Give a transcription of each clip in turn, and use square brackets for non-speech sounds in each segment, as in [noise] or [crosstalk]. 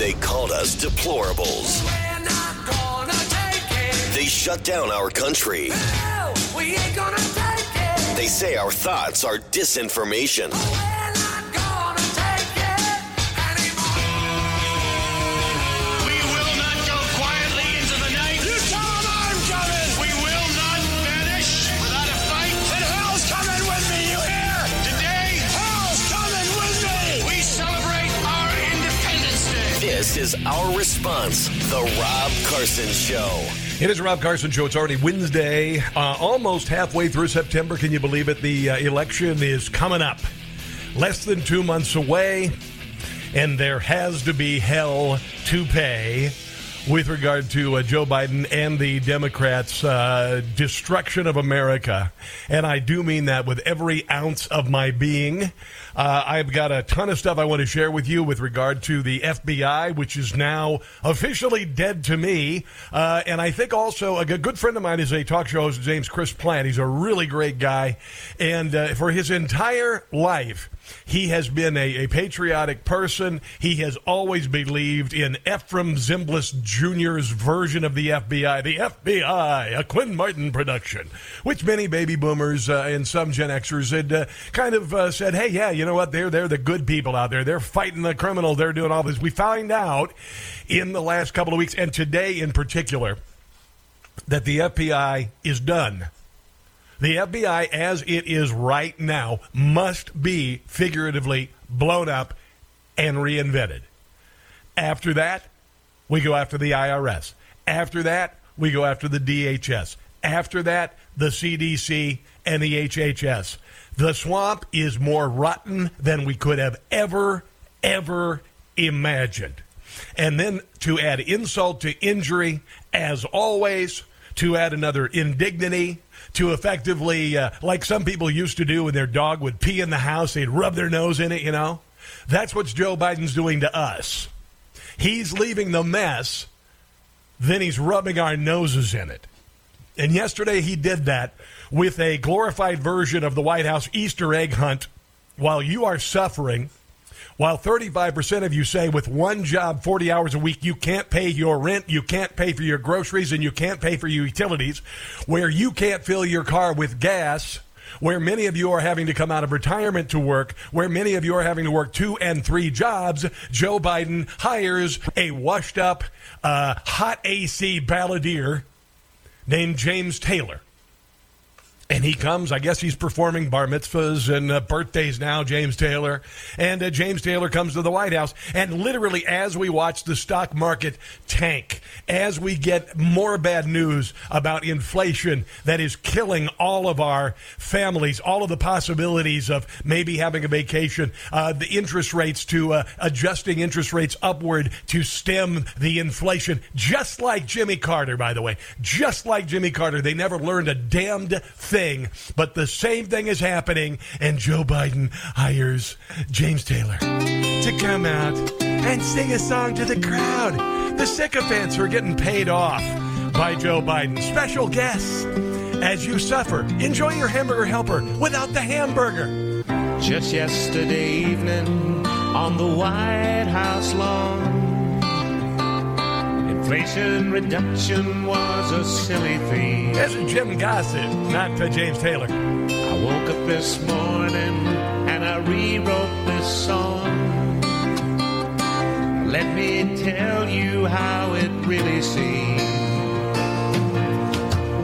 They called us deplorables. We're not gonna take it. They shut down our country. No, we ain't gonna take it. They say our thoughts are disinformation. This is our response, The Rob Carson Show. It is Rob Carson Show. It's already Wednesday, uh, almost halfway through September. Can you believe it? The uh, election is coming up. Less than two months away, and there has to be hell to pay with regard to uh, Joe Biden and the Democrats' uh, destruction of America. And I do mean that with every ounce of my being. Uh, I've got a ton of stuff I want to share with you with regard to the FBI, which is now officially dead to me. Uh, and I think also a good friend of mine is a talk show host. James Chris Plante. He's a really great guy. And uh, for his entire life, he has been a, a patriotic person. He has always believed in Efrem Zimbalist Jr.'s version of the FBI, the FBI, a Quinn Martin production, which many baby boomers uh, and some Gen Xers had uh, kind of uh, said, hey, yeah, you know what? They're, they're the good people out there. They're fighting the criminals. They're doing all this. We find out in the last couple of weeks, and today in particular, that the FBI is done. The FBI, as it is right now, must be figuratively blown up and reinvented. After that, we go after the IRS. After that, we go after the DHS. After that, the CDC and the HHS. The swamp is more rotten than we could have ever, ever imagined. And then to add insult to injury, as always, to add another indignity, to effectively, uh, like some people used to do when their dog would pee in the house, they'd rub their nose in it, you know? That's what Joe Biden's doing to us. He's leaving the mess, then he's rubbing our noses in it. And yesterday he did that with a glorified version of the White House Easter egg hunt while you are suffering. While 35% of you say with one job, 40 hours a week, you can't pay your rent, you can't pay for your groceries, and you can't pay for your utilities, where you can't fill your car with gas, where many of you are having to come out of retirement to work, where many of you are having to work two and three jobs, Joe Biden hires a washed up, uh, hot AC balladeer named James Taylor. And he comes, I guess he's performing bar mitzvahs and uh, birthdays now, James Taylor. And uh, James Taylor comes to the White House. And literally, as we watch the stock market tank, as we get more bad news about inflation that is killing all of our families, all of the possibilities of maybe having a vacation, uh, the interest rates to uh, adjusting interest rates upward to stem the inflation, just like Jimmy Carter, by the way. Just like Jimmy Carter. They never learned a damned thing. But the same thing is happening, and Joe Biden hires James Taylor to come out and sing a song to the crowd. The sycophants are getting paid off by Joe Biden. Special guests as you suffer. Enjoy your hamburger helper without the hamburger. Just yesterday evening on the White House lawn, Inflation reduction was a silly theme. This is Jim Gossett, not James Taylor. I woke up this morning and I rewrote this song. Let me tell you how it really seems.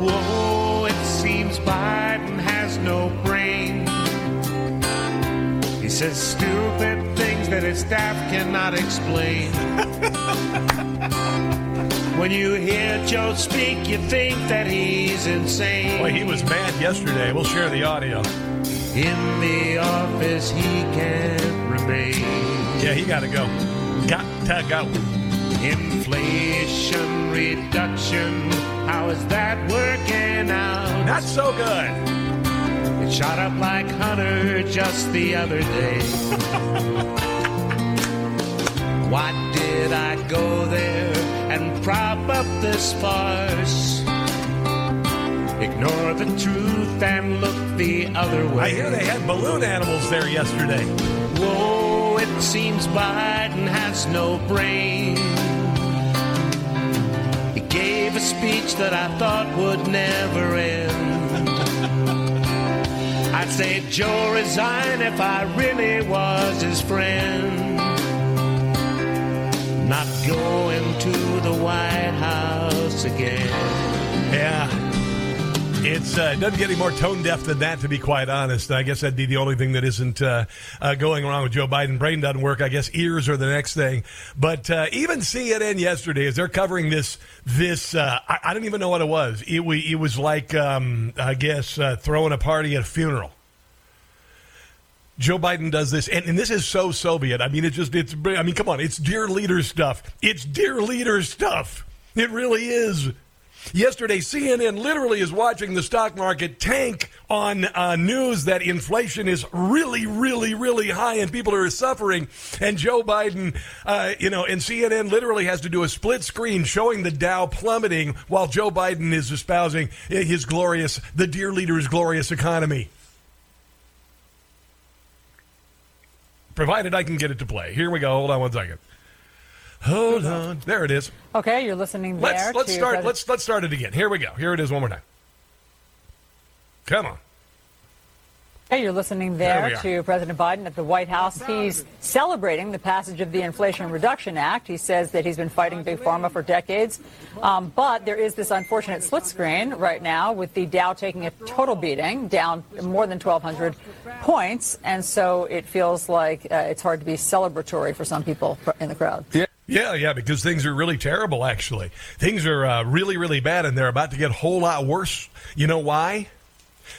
Whoa, it seems Biden has no brain. He says stupid things that his staff cannot explain. [laughs] when you hear Joe speak, you think that he's insane. Boy, he was mad yesterday. We'll share the audio. In the office, he can't remain. Yeah, he got to go. Got to go. Inflation reduction, how is that working out? Not so good. It shot up like Hunter just the other day. [laughs] Why did I go prop up this farce? Ignore the truth and look the other way. I hear they had balloon animals there yesterday. Whoa, it seems Biden has no brain. He gave a speech that I thought would never end. I'd say Joe resign if I really was his friend. Going to the White House again. Yeah. Uh, it doesn't get any more tone deaf than that, to be quite honest. I guess that'd be the only thing that isn't uh, uh, going wrong with Joe Biden. Brain doesn't work. I guess ears are the next thing. But uh, even CNN yesterday, as they're covering this, this uh, I, I don't even know what it was. It, we, it was like, um, I guess, uh, throwing a party at a funeral. Joe Biden does this, and, and this is so Soviet. I mean, it's just, it's, I mean, come on, it's dear leader stuff. It's dear leader stuff. It really is. Yesterday, CNN literally is watching the stock market tank on uh, news that inflation is really, really, really high and people are suffering. And Joe Biden, uh, you know, and CNN literally has to do a split screen showing the Dow plummeting while Joe Biden is espousing his glorious, the dear leader's glorious economy. Provided I can get it to play. Here we go. Hold on one second. Hold on. There it is. Okay, you're listening there. Let's let's to start. Let's let's start it again. Here we go. Here it is one more time. Come on. Hey, you're listening There there, to President Biden at the White House. He's celebrating the passage of the Inflation Reduction Act. He says that he's been fighting Big Pharma for decades. Um, but there is this unfortunate split screen right now with the Dow taking a total beating, down more than 1,200 points. And so it feels like uh, it's hard to be celebratory for some people in the crowd. Yeah, yeah, because things are really terrible. Actually, things are uh, really, really bad, and they're about to get a whole lot worse. You know why?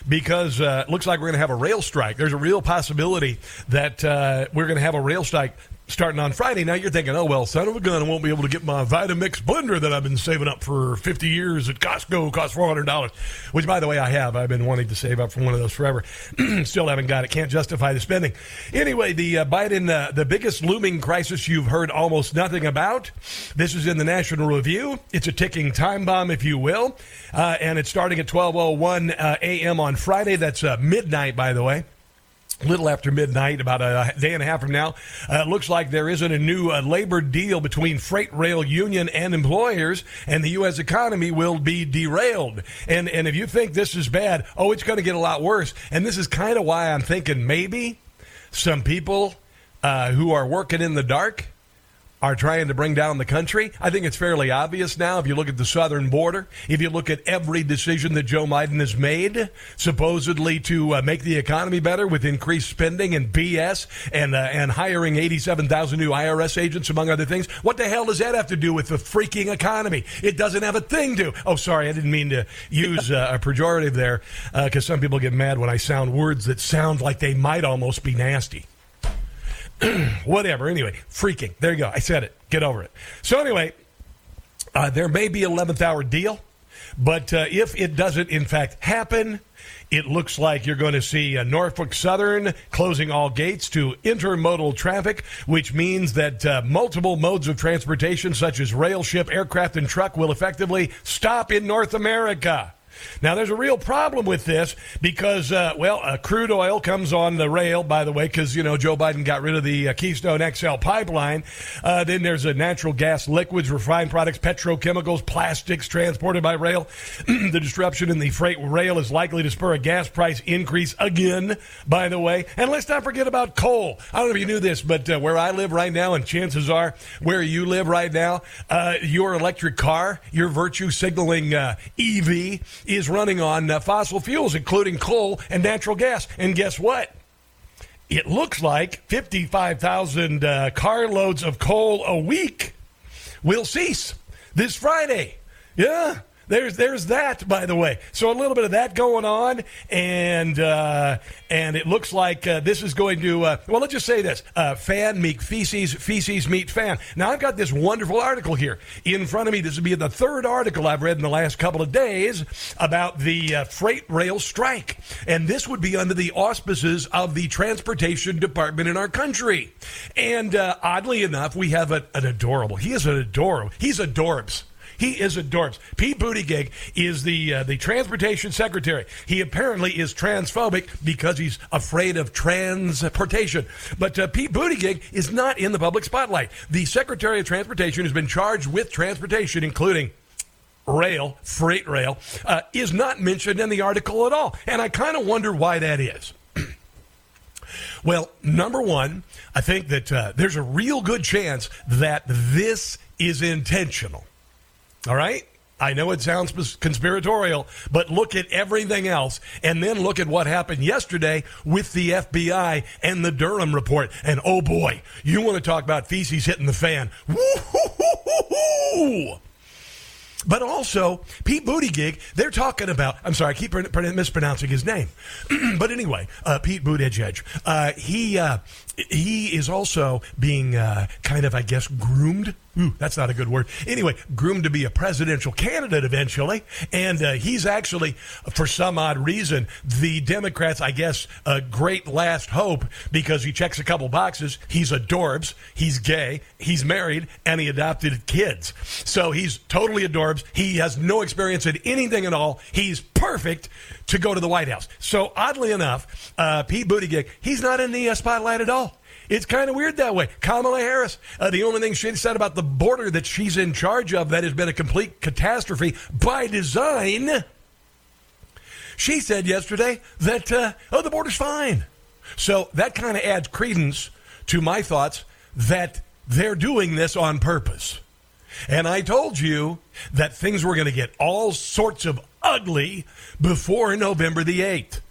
Because uh, it looks like we're going to have a rail strike. There's a real possibility that uh, we're going to have a rail strike starting on Friday. Now you're thinking, oh well, son of a gun, I won't be able to get my Vitamix blender that I've been saving up for 50 years at Costco. Cost 400 dollars, which by the way I have. I've been wanting to save up for one of those forever. [clears throat] Still haven't got it. Can't justify the spending. Anyway, the uh, Biden, uh, the biggest looming crisis you've heard almost nothing about. This is in the National Review. It's a ticking time bomb, if you will, uh, and it's starting at 12:01 uh, a.m. on Friday. That's uh, midnight, by the way little after midnight, about a day and a half from now. Uh, it looks like there isn't a new uh, labor deal between freight rail union and employers, and the U.S. economy will be derailed. And and if you think this is bad, oh, it's going to get a lot worse. And this is kind of why I'm thinking maybe some people uh, who are working in the dark are trying to bring down the country. I think it's fairly obvious now if you look at the southern border, if you look at every decision that Joe Biden has made, supposedly to uh, make the economy better with increased spending and BS and uh, and hiring 87,000 new IRS agents among other things. What the hell does that have to do with the freaking economy? It doesn't have a thing to. Oh, sorry, I didn't mean to use uh, a pejorative there because some people get mad when I sound words that sound like they might almost be nasty [clears throat] whatever. Anyway, freaking. There you go. I said it. Get over it. So anyway, uh, there may be 11th hour deal, but uh, if it doesn't in fact happen, it looks like you're going to see uh, Norfolk Southern closing all gates to intermodal traffic, which means that uh, multiple modes of transportation, such as rail, ship, aircraft, and truck, will effectively stop in North America. Now, there's a real problem with this because, uh, well, uh, crude oil comes on the rail, by the way, because, you know, Joe Biden got rid of the uh, Keystone XL pipeline. Uh, then there's a natural gas, liquids, refined products, petrochemicals, plastics transported by rail. [clears throat] the disruption in the freight rail is likely to spur a gas price increase again, by the way. And let's not forget about coal. I don't know if you knew this, but uh, where I live right now, and chances are where you live right now, uh, your electric car, your virtue signaling EV, is running on uh, fossil fuels, including coal and natural gas. And guess what? It looks like 55,000 uh, carloads of coal a week will cease this Friday. Yeah. There's there's that, by the way. So a little bit of that going on, and uh, and it looks like uh, this is going to. Uh, well, let's just say this: uh, fan meet feces, feces meet fan. Now I've got this wonderful article here in front of me. This would be the third article I've read in the last couple of days about the uh, freight rail strike, and this would be under the auspices of the transportation department in our country. And uh, oddly enough, we have a, an adorable. He is an adorable. He's adorbs. He is a adorbs. Pete Buttigieg is the uh, the transportation secretary. He apparently is transphobic because he's afraid of transportation. But uh, Pete Buttigieg is not in the public spotlight. The Secretary of Transportation has been charged with transportation, including rail, freight rail, uh, is not mentioned in the article at all. And I kind of wonder why that is. [clears throat] well, number one, I think that uh, there's a real good chance that this is intentional. All right? I know it sounds conspiratorial, but look at everything else and then look at what happened yesterday with the FBI and the Durham report. And oh boy, you want to talk about feces hitting the fan. Woo-hoo-hoo-hoo-hoo! But also, Pete Buttigieg, they're talking about, I'm sorry, I keep pr- pr- mispronouncing his name. [clears throat] but anyway, uh, Pete Buttigieg, uh, he, uh, he is also being uh, kind of, I guess, groomed. Ooh, that's not a good word. Anyway, groomed to be a presidential candidate eventually. And uh, he's actually, for some odd reason, the Democrats, I guess, a great last hope because he checks a couple boxes. He's adorbs, he's gay, he's married, and he adopted kids. So he's totally adorbs. He has no experience in anything at all. He's perfect to go to the White House. So oddly enough, uh, Pete Buttigieg, he's not in the uh, spotlight at all. It's kind of weird that way. Kamala Harris, uh, the only thing she said about the border that she's in charge of that has been a complete catastrophe by design, she said yesterday that, uh, oh, the border's fine. So that kind of adds credence to my thoughts that they're doing this on purpose. And I told you that things were going to get all sorts of ugly before November the 8th.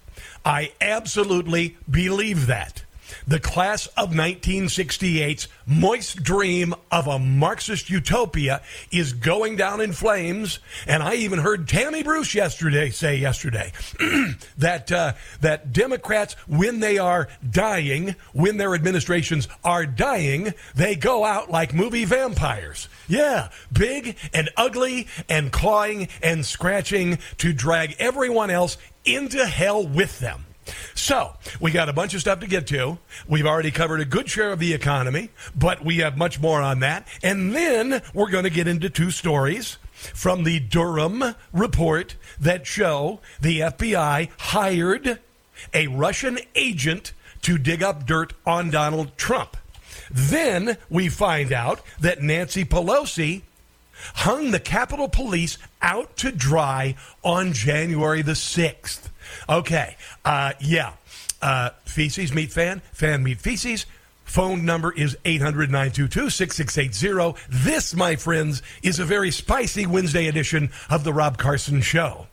I absolutely believe that. The class of 1968's moist dream of a Marxist utopia is going down in flames. And I even heard Tammy Bruce yesterday say yesterday [clears throat] that uh, that Democrats, when they are dying, when their administrations are dying, they go out like movie vampires. Yeah, big and ugly and clawing and scratching to drag everyone else into hell with them. So, we got a bunch of stuff to get to. We've already covered a good share of the economy, but we have much more on that. And then we're going to get into two stories from the Durham report that show the FBI hired a Russian agent to dig up dirt on Donald Trump. Then we find out that Nancy Pelosi hung the Capitol Police out to dry on January the 6th. Okay, uh, yeah. Uh, feces meet fan, fan meet feces. Phone number is 800 922 6680. This, my friends, is a very spicy Wednesday edition of The Rob Carson Show.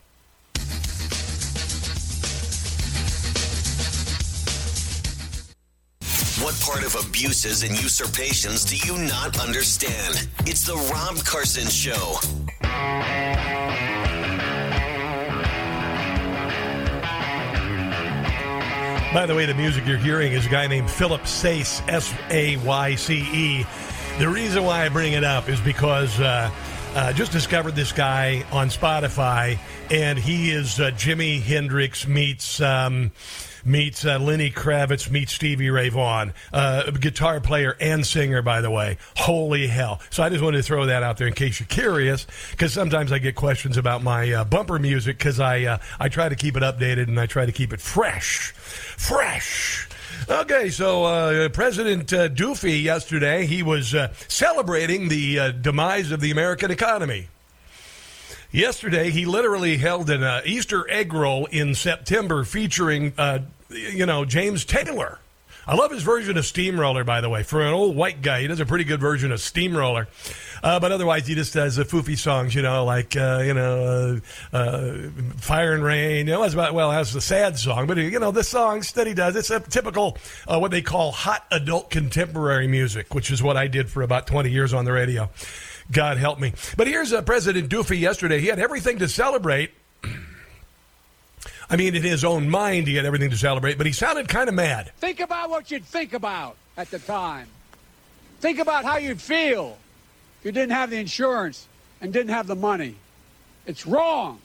What part of abuses and usurpations do you not understand? It's the Rob Carson Show. By the way, the music you're hearing is a guy named Philip Sayce, S A Y C E. The reason why I bring it up is because uh, uh, just discovered this guy on Spotify, and he is uh, Jimi Hendrix meets. Um, meets uh, Lenny Kravitz, meets Stevie Ray Vaughan, uh, guitar player and singer, by the way. Holy hell. So I just wanted to throw that out there in case you're curious, because sometimes I get questions about my uh, bumper music, because I, uh, I try to keep it updated and I try to keep it fresh. Fresh. Okay, so uh, President uh, Doofy yesterday, he was uh, celebrating the uh, demise of the American economy. Yesterday, he literally held an uh, Easter egg roll in September featuring, uh, you know, James Taylor. I love his version of Steamroller, by the way. For an old white guy, he does a pretty good version of Steamroller. Uh, but otherwise, he just does the foofy songs, you know, like, uh, you know, uh, uh, Fire and Rain. You know, that's about, well, that's the sad song. But, you know, the songs that he does, it's a typical, uh, what they call hot adult contemporary music, which is what I did for about 20 years on the radio. God help me. But here's uh, President Doofy yesterday. He had everything to celebrate. I mean, in his own mind, he had everything to celebrate, but he sounded kind of mad. Think about what you'd think about at the time. Think about how you'd feel if you didn't have the insurance and didn't have the money. It's wrong.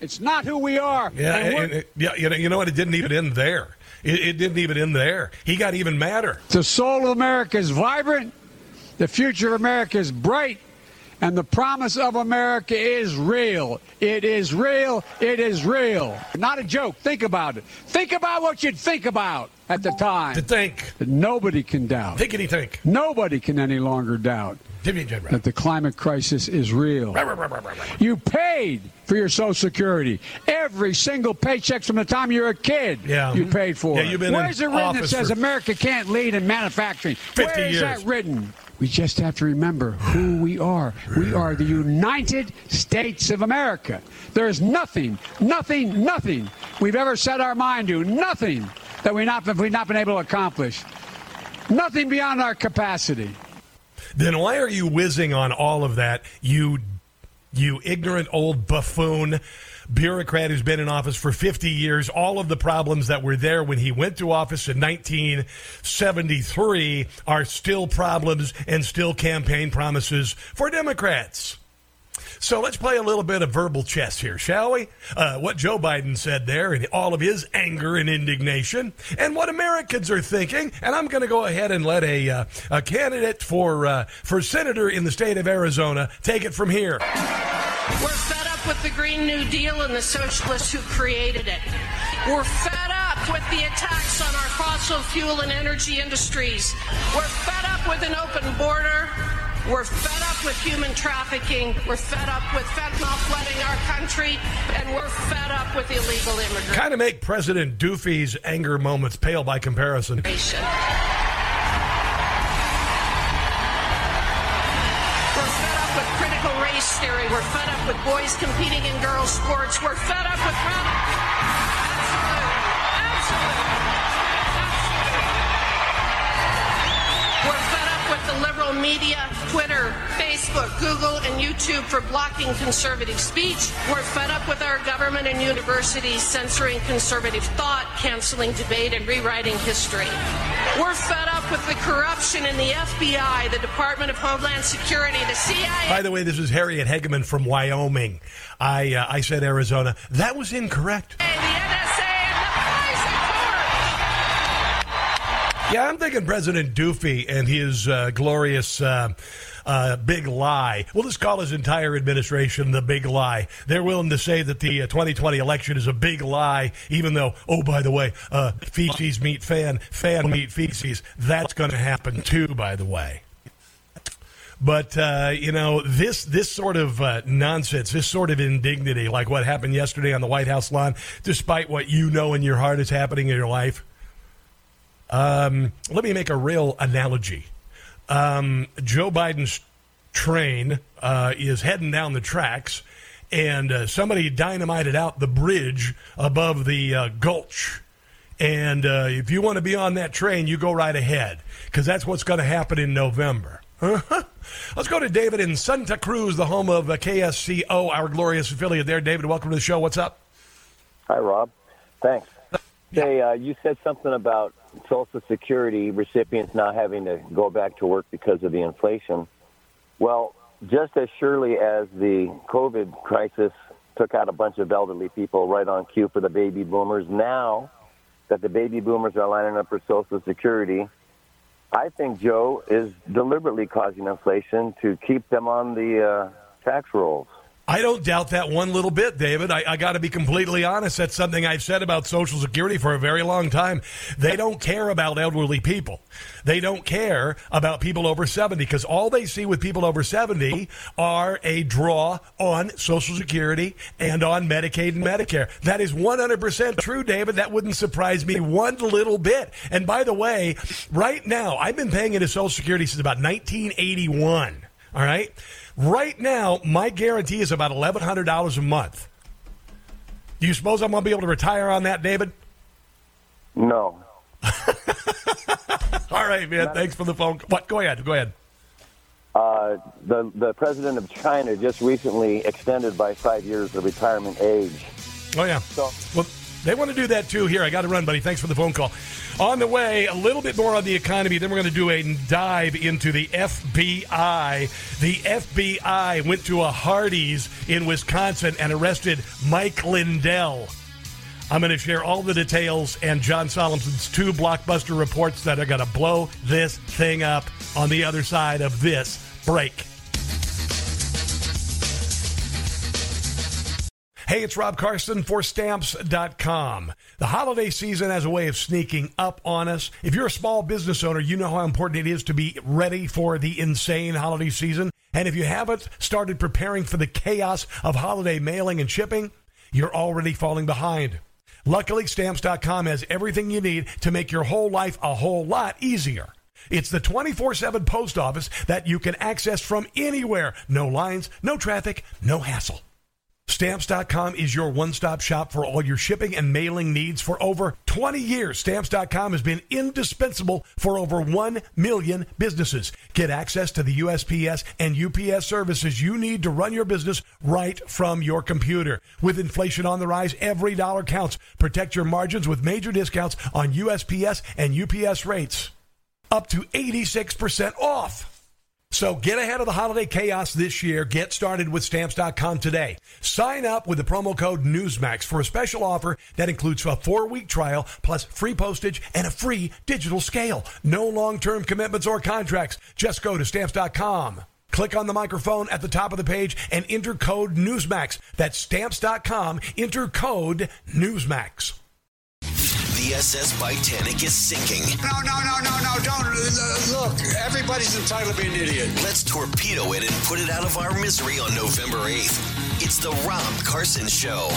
It's not who we are. Yeah, And and- yeah. You know, you know what? It didn't even end there. It, it didn't even end there. He got even madder. the soul of America is vibrant. The future of America is bright. And the promise of America is real. It is real. It is real. Not a joke. Think about it. Think about what you'd think about at the time. To think. That nobody can doubt. Thinkity think. Nobody can any longer doubt that the climate crisis is real. You paid for your Social Security. Every single paycheck from the time you were a kid, Yeah. you paid for. Yeah, it. you've been Where's it written that office says America can't lead in manufacturing? 50 Where is years. that written? We just have to remember who we are. We are the United States of America. There is nothing, nothing, nothing we've ever set our mind to, nothing that we not, we've not been able to accomplish. Nothing beyond our capacity. Then why are you whizzing on all of that, you you ignorant old buffoon bureaucrat who's been in office for 50 years? All of the problems that were there when he went to office in 1973 are still problems and still campaign promises for Democrats. So let's play a little bit of verbal chess here, shall we? Uh, what Joe Biden said there and all of his anger and indignation, and what Americans are thinking. And I'm going to go ahead and let a, uh, a candidate for, uh, for senator in the state of Arizona take it from here. We're fed up with the Green New Deal and the socialists who created it. We're fed up with the attacks on our fossil fuel and energy industries. We're fed up with an open border. We're fed up with human trafficking. We're fed up with fentanyl flooding our country. And we're fed up with illegal immigration. Kind of make President Doofy's anger moments pale by comparison. Race theory. We're fed up with boys competing in girls' sports. We're fed up with liberal media, Twitter, Facebook, Google, and YouTube for blocking conservative speech. We're fed up with our government and universities censoring conservative thought, canceling debate, and rewriting history. We're fed up with the corruption in the FBI, the Department of Homeland Security, the CIA. By the way, this is Harriet Hageman from Wyoming. I, uh, I said Arizona. That was incorrect. the Yeah, I'm thinking President Doofy and his uh, glorious uh, uh, big lie. We'll just call his entire administration the big lie. They're willing to say that the uh, 2020 election is a big lie, even though, oh, by the way, uh, feces meet fan, fan meet feces. That's going to happen too, by the way. But uh, you know this this sort of uh, nonsense, this sort of indignity, like what happened yesterday on the White House lawn, despite what you know in your heart is happening in your life. Um, let me make a real analogy. Um, Joe Biden's train uh, is heading down the tracks, and uh, somebody dynamited out the bridge above the uh, gulch. And uh, if you want to be on that train, you go right ahead, because that's what's going to happen in November. Uh-huh. Let's go to David in Santa Cruz, the home of uh, KSCO, our glorious affiliate there. David, welcome to the show. What's up? Hi, Rob. Thanks. Hey, uh, you said something about Social Security recipients not having to go back to work because of the inflation. Well, just as surely as the COVID crisis took out a bunch of elderly people right on cue for the baby boomers, now that the baby boomers are lining up for Social Security, I think Joe is deliberately causing inflation to keep them on the uh, tax rolls. I don't doubt that one little bit, David. I, I got to be completely honest. That's something I've said about Social Security for a very long time. They don't care about elderly people. They don't care about people over 70 because all they see with people over 70 are a draw on Social Security and on Medicaid and Medicare. That is 100% true, David. That wouldn't surprise me one little bit. And by the way, right now, I've been paying into Social Security since about 1981. All right? Right now, my guarantee is about $1,100 a month. Do you suppose I'm going to be able to retire on that, David? No. [laughs] All right, man. Thanks for the phone. Call. What? Go ahead. Go ahead. Uh, the the president of China just recently extended by five years the retirement age. Oh, yeah. So- well, they want to do that too. Here, I got to run, buddy. Thanks for the phone call. On the way, a little bit more on the economy. Then we're going to do a dive into the FBI. The FBI went to a Hardee's in Wisconsin and arrested Mike Lindell. I'm going to share all the details and John Solomon's two blockbuster reports that are going to blow this thing up on the other side of this break. Hey, it's Rob Carson for Stamps.com. The holiday season has a way of sneaking up on us. If you're a small business owner, you know how important it is to be ready for the insane holiday season. And if you haven't started preparing for the chaos of holiday mailing and shipping, you're already falling behind. Luckily, Stamps.com has everything you need to make your whole life a whole lot easier. It's the 24 7 post office that you can access from anywhere. No lines, no traffic, no hassle. Stamps.com is your one stop shop for all your shipping and mailing needs for over 20 years. Stamps.com has been indispensable for over 1 million businesses. Get access to the USPS and UPS services you need to run your business right from your computer. With inflation on the rise, every dollar counts. Protect your margins with major discounts on USPS and UPS rates. Up to 86% off. So get ahead of the holiday chaos this year. Get started with stamps.com today. Sign up with the promo code Newsmax for a special offer that includes a four week trial plus free postage and a free digital scale. No long term commitments or contracts. Just go to stamps.com. Click on the microphone at the top of the page and enter code Newsmax. That's stamps.com. Enter code Newsmax. The SS Titanic is sinking. No, no, no, no, no, don't. uh, Look, everybody's entitled to be an idiot. Let's torpedo it and put it out of our misery on November 8th. It's the Rob Carson Show.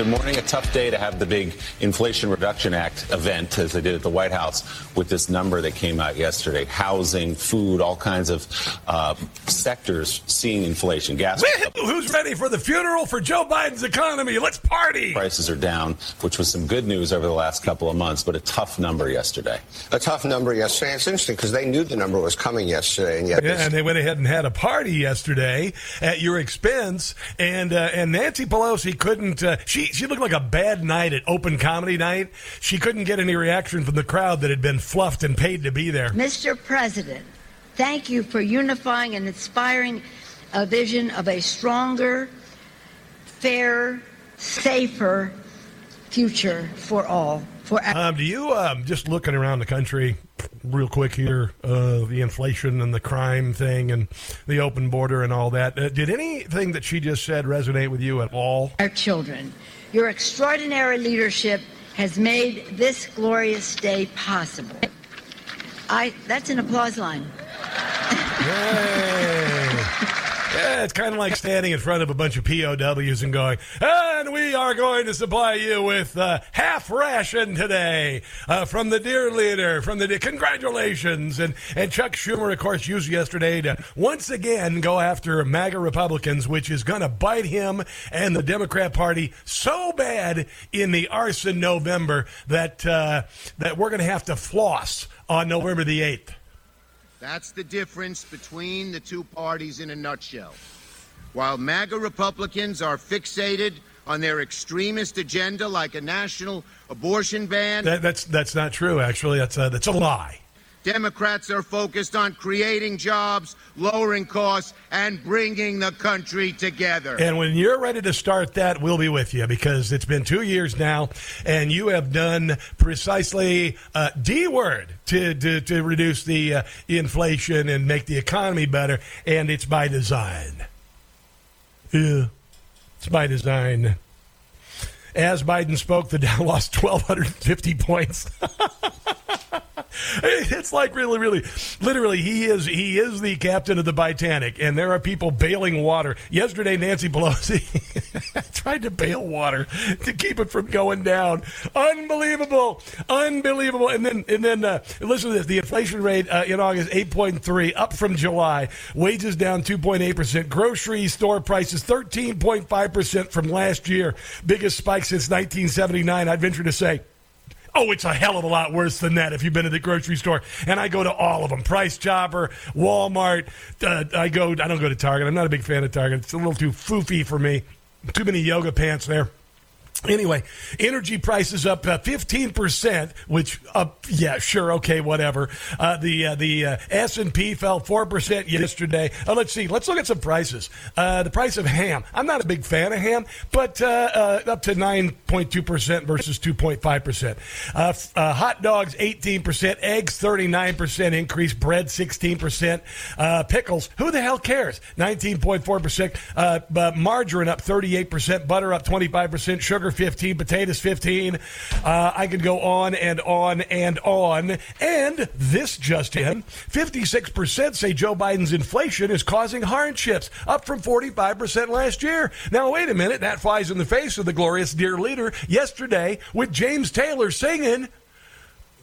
Good morning. A tough day to have the big Inflation Reduction Act event, as they did at the White House, with this number that came out yesterday. Housing, food, all kinds of uh, sectors seeing inflation. Gas Who's ready for the funeral for Joe Biden's economy? Let's party. prices are down, which was some good news over the last couple of months, but a tough number yesterday. a tough number yesterday. It's interesting because they knew the number was coming yesterday, and yet Yeah, and they went ahead and had a party yesterday at your expense, and uh, and Nancy Pelosi couldn't. Uh, she she looked like a bad night at open comedy night. She couldn't get any reaction from the crowd that had been fluffed and paid to be there. Mr. President, thank you for unifying and inspiring a vision of a stronger, fairer, safer future for all. For Um, do you um, just looking around the country, real quick here, uh, the inflation and the crime thing and the open border and all that? Uh, did anything that she just said resonate with you at all? our children. Your extraordinary leadership has made this glorious day possible. I that's an applause line. Yeah, it's kind of like standing in front of a bunch of POWs and going, and we are going to supply you with uh, half ration today uh, from the dear leader, from the congratulations. And, and Chuck Schumer, of course, used yesterday to once again go after MAGA Republicans, which is going to bite him and the Democrat Party so bad in the arson November that, uh, that we're going to have to floss on November the 8th. That's the difference between the two parties in a nutshell. While MAGA Republicans are fixated on their extremist agenda like a national abortion ban, That, that's that's not true. Actually, that's a, that's a lie. Democrats are focused on creating jobs, lowering costs, and bringing the country together. And when you're ready to start that, we'll be with you because it's been two years now, and you have done precisely uh, D word to, to to reduce the uh, inflation and make the economy better, and it's by design. Yeah, it's by design. As Biden spoke, the Dow [laughs] lost 1,250 points. [laughs] [laughs] it's like really, really, literally, he is he is the captain of the Titanic, and there are people bailing water. Yesterday, Nancy Pelosi [laughs] tried to bail water to keep it from going down. Unbelievable, unbelievable. And then, and then, uh, listen to this: the inflation rate uh, in August eight point three, up from July. Wages down two point eight percent. Grocery store prices thirteen point five percent from last year, biggest spike since nineteen seventy nine. I'd venture to say. Oh, it's a hell of a lot worse than that if you've been to the grocery store. And I go to all of them Price Chopper, Walmart. Uh, I go, I don't go to Target. I'm not a big fan of Target. It's a little too foofy for me. Too many yoga pants there. Anyway, energy prices up uh, fifteen percent, which up yeah sure okay whatever. Uh, the uh, the uh, S and P fell four percent yesterday. Uh, let's see, let's look at some prices. Uh, the price of ham. I'm not a big fan of ham, but uh, uh, up to nine point two percent versus two point five percent. Uh, uh, Hot dogs eighteen percent, eggs thirty nine percent increase, bread sixteen percent, uh, pickles. Who the hell cares? Nineteen point four percent. Uh, Margarine up thirty eight percent, butter up twenty five percent, sugar 15, potatoes 15. Uh, I could go on and on and on. And this just in 56% say Joe Biden's inflation is causing hardships, up from 45% last year. Now, wait a minute. That flies in the face of the glorious dear leader yesterday with James Taylor singing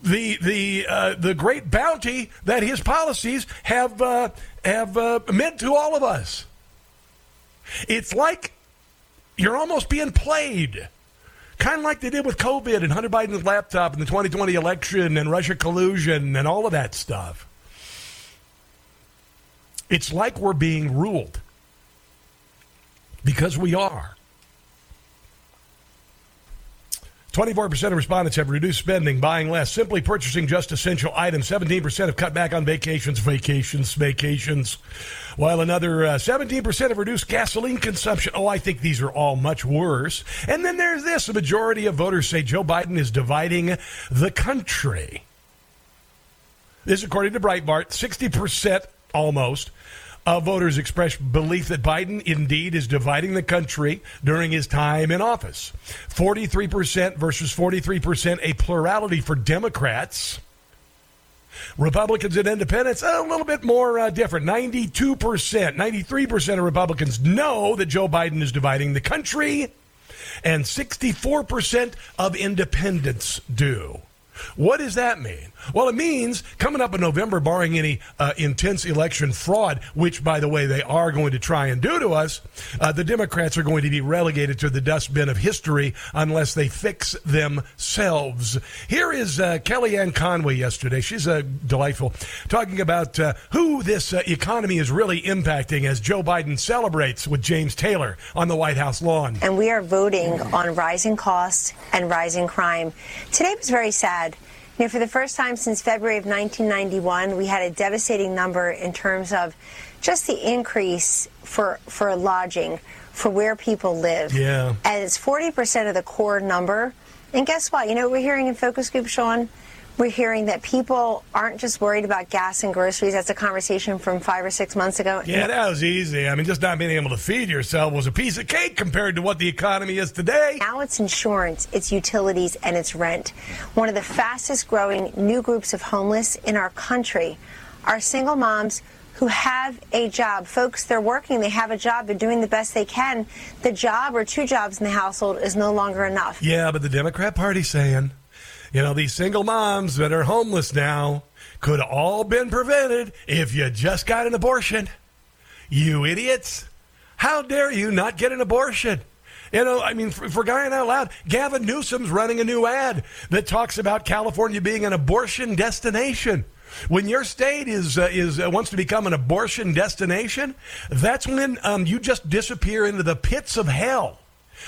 the the uh, the great bounty that his policies have uh, have uh, meant to all of us. It's like you're almost being played. Kind of like they did with COVID and Hunter Biden's laptop and the 2020 election and Russia collusion and all of that stuff. It's like we're being ruled because we are. 24% of respondents have reduced spending, buying less, simply purchasing just essential items. 17% have cut back on vacations, vacations, vacations. While another uh, 17% have reduced gasoline consumption. Oh, I think these are all much worse. And then there's this a majority of voters say Joe Biden is dividing the country. This, according to Breitbart, 60% almost of voters express belief that Biden indeed is dividing the country during his time in office. 43% versus 43%, a plurality for Democrats. Republicans and independents, a little bit more uh, different. 92%, 93% of Republicans know that Joe Biden is dividing the country, and 64% of independents do. What does that mean? Well, it means coming up in November, barring any uh, intense election fraud, which, by the way, they are going to try and do to us, uh, the Democrats are going to be relegated to the dustbin of history unless they fix themselves. Here is uh, Kellyanne Conway yesterday. She's uh, delightful, talking about uh, who this uh, economy is really impacting as Joe Biden celebrates with James Taylor on the White House lawn. And we are voting on rising costs and rising crime. Today was very sad. You know, for the first time since February of 1991, we had a devastating number in terms of just the increase for for lodging, for where people live. Yeah. And it's 40% of the core number. And guess what? You know what we're hearing in focus group, Sean? We're hearing that people aren't just worried about gas and groceries. That's a conversation from five or six months ago. Yeah, that was easy. I mean, just not being able to feed yourself was a piece of cake compared to what the economy is today. Now it's insurance, it's utilities, and it's rent. One of the fastest growing new groups of homeless in our country are single moms who have a job. Folks, they're working, they have a job, they're doing the best they can. The job or two jobs in the household is no longer enough. Yeah, but the Democrat Party's saying, you know, these single moms that are homeless now could all been prevented if you just got an abortion. You idiots. How dare you not get an abortion? You know, I mean, for, for crying out loud, Gavin Newsom's running a new ad that talks about California being an abortion destination. When your state is uh, is uh, wants to become an abortion destination, that's when um, you just disappear into the pits of hell.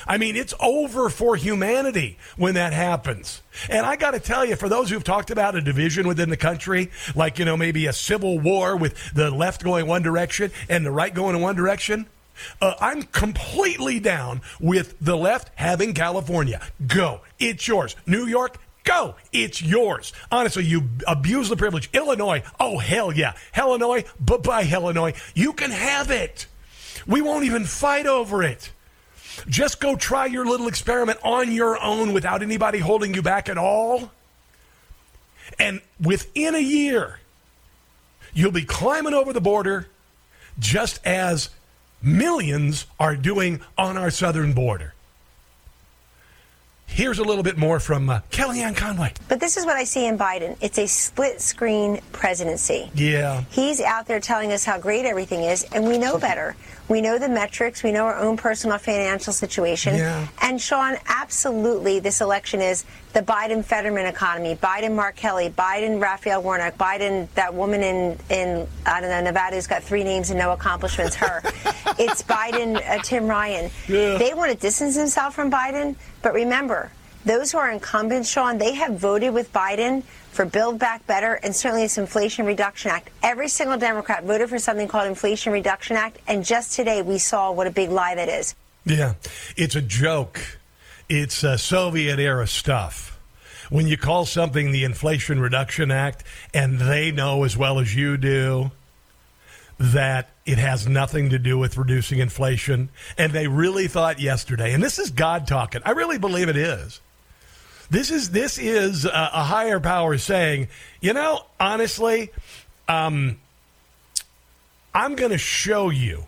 I mean, it's over for humanity when that happens. And I got to tell you, for those who've talked about a division within the country, like, you know, maybe a civil war with the left going one direction and the right going in one direction, uh, I'm completely down with the left having California. Go. It's yours. New York, go. It's yours. Honestly, you abuse the privilege. Illinois, oh, hell yeah. Illinois, bye bye, Illinois. You can have it. We won't even fight over it. Just go try your little experiment on your own without anybody holding you back at all. And within a year, you'll be climbing over the border just as millions are doing on our southern border. Here's a little bit more from uh, Kellyanne Conway. But this is what I see in Biden it's a split screen presidency. Yeah. He's out there telling us how great everything is, and we know better. We know the metrics. We know our own personal financial situation. Yeah. And Sean, absolutely, this election is the Biden Fetterman economy. Biden Mark Kelly, Biden Raphael Warnock, Biden that woman in in I don't know Nevada who's got three names and no accomplishments. Her. [laughs] it's Biden uh, Tim Ryan. Yeah. They want to distance themselves from Biden, but remember, those who are incumbents, Sean, they have voted with Biden for Build Back Better and certainly this Inflation Reduction Act. Every single Democrat voted for something called Inflation Reduction Act, and just today we saw what a big lie that is. Yeah, it's a joke. It's uh, Soviet era stuff. When you call something the Inflation Reduction Act, and they know as well as you do that it has nothing to do with reducing inflation, and they really thought yesterday, and this is God talking. I really believe it is. This is this is a, a higher power saying, you know, honestly, um, I'm going to show you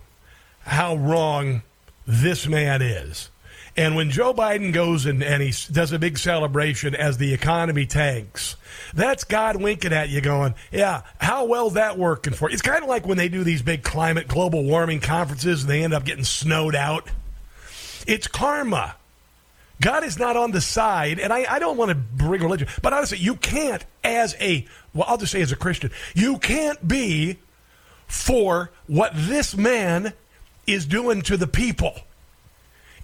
how wrong this man is. And when Joe Biden goes and, and he does a big celebration as the economy tanks, that's God winking at you, going, Yeah, how well's that working for you? It's kind of like when they do these big climate global warming conferences and they end up getting snowed out. It's karma. God is not on the side, and I, I don't want to bring religion, but honestly, you can't, as a, well, I'll just say as a Christian, you can't be for what this man is doing to the people.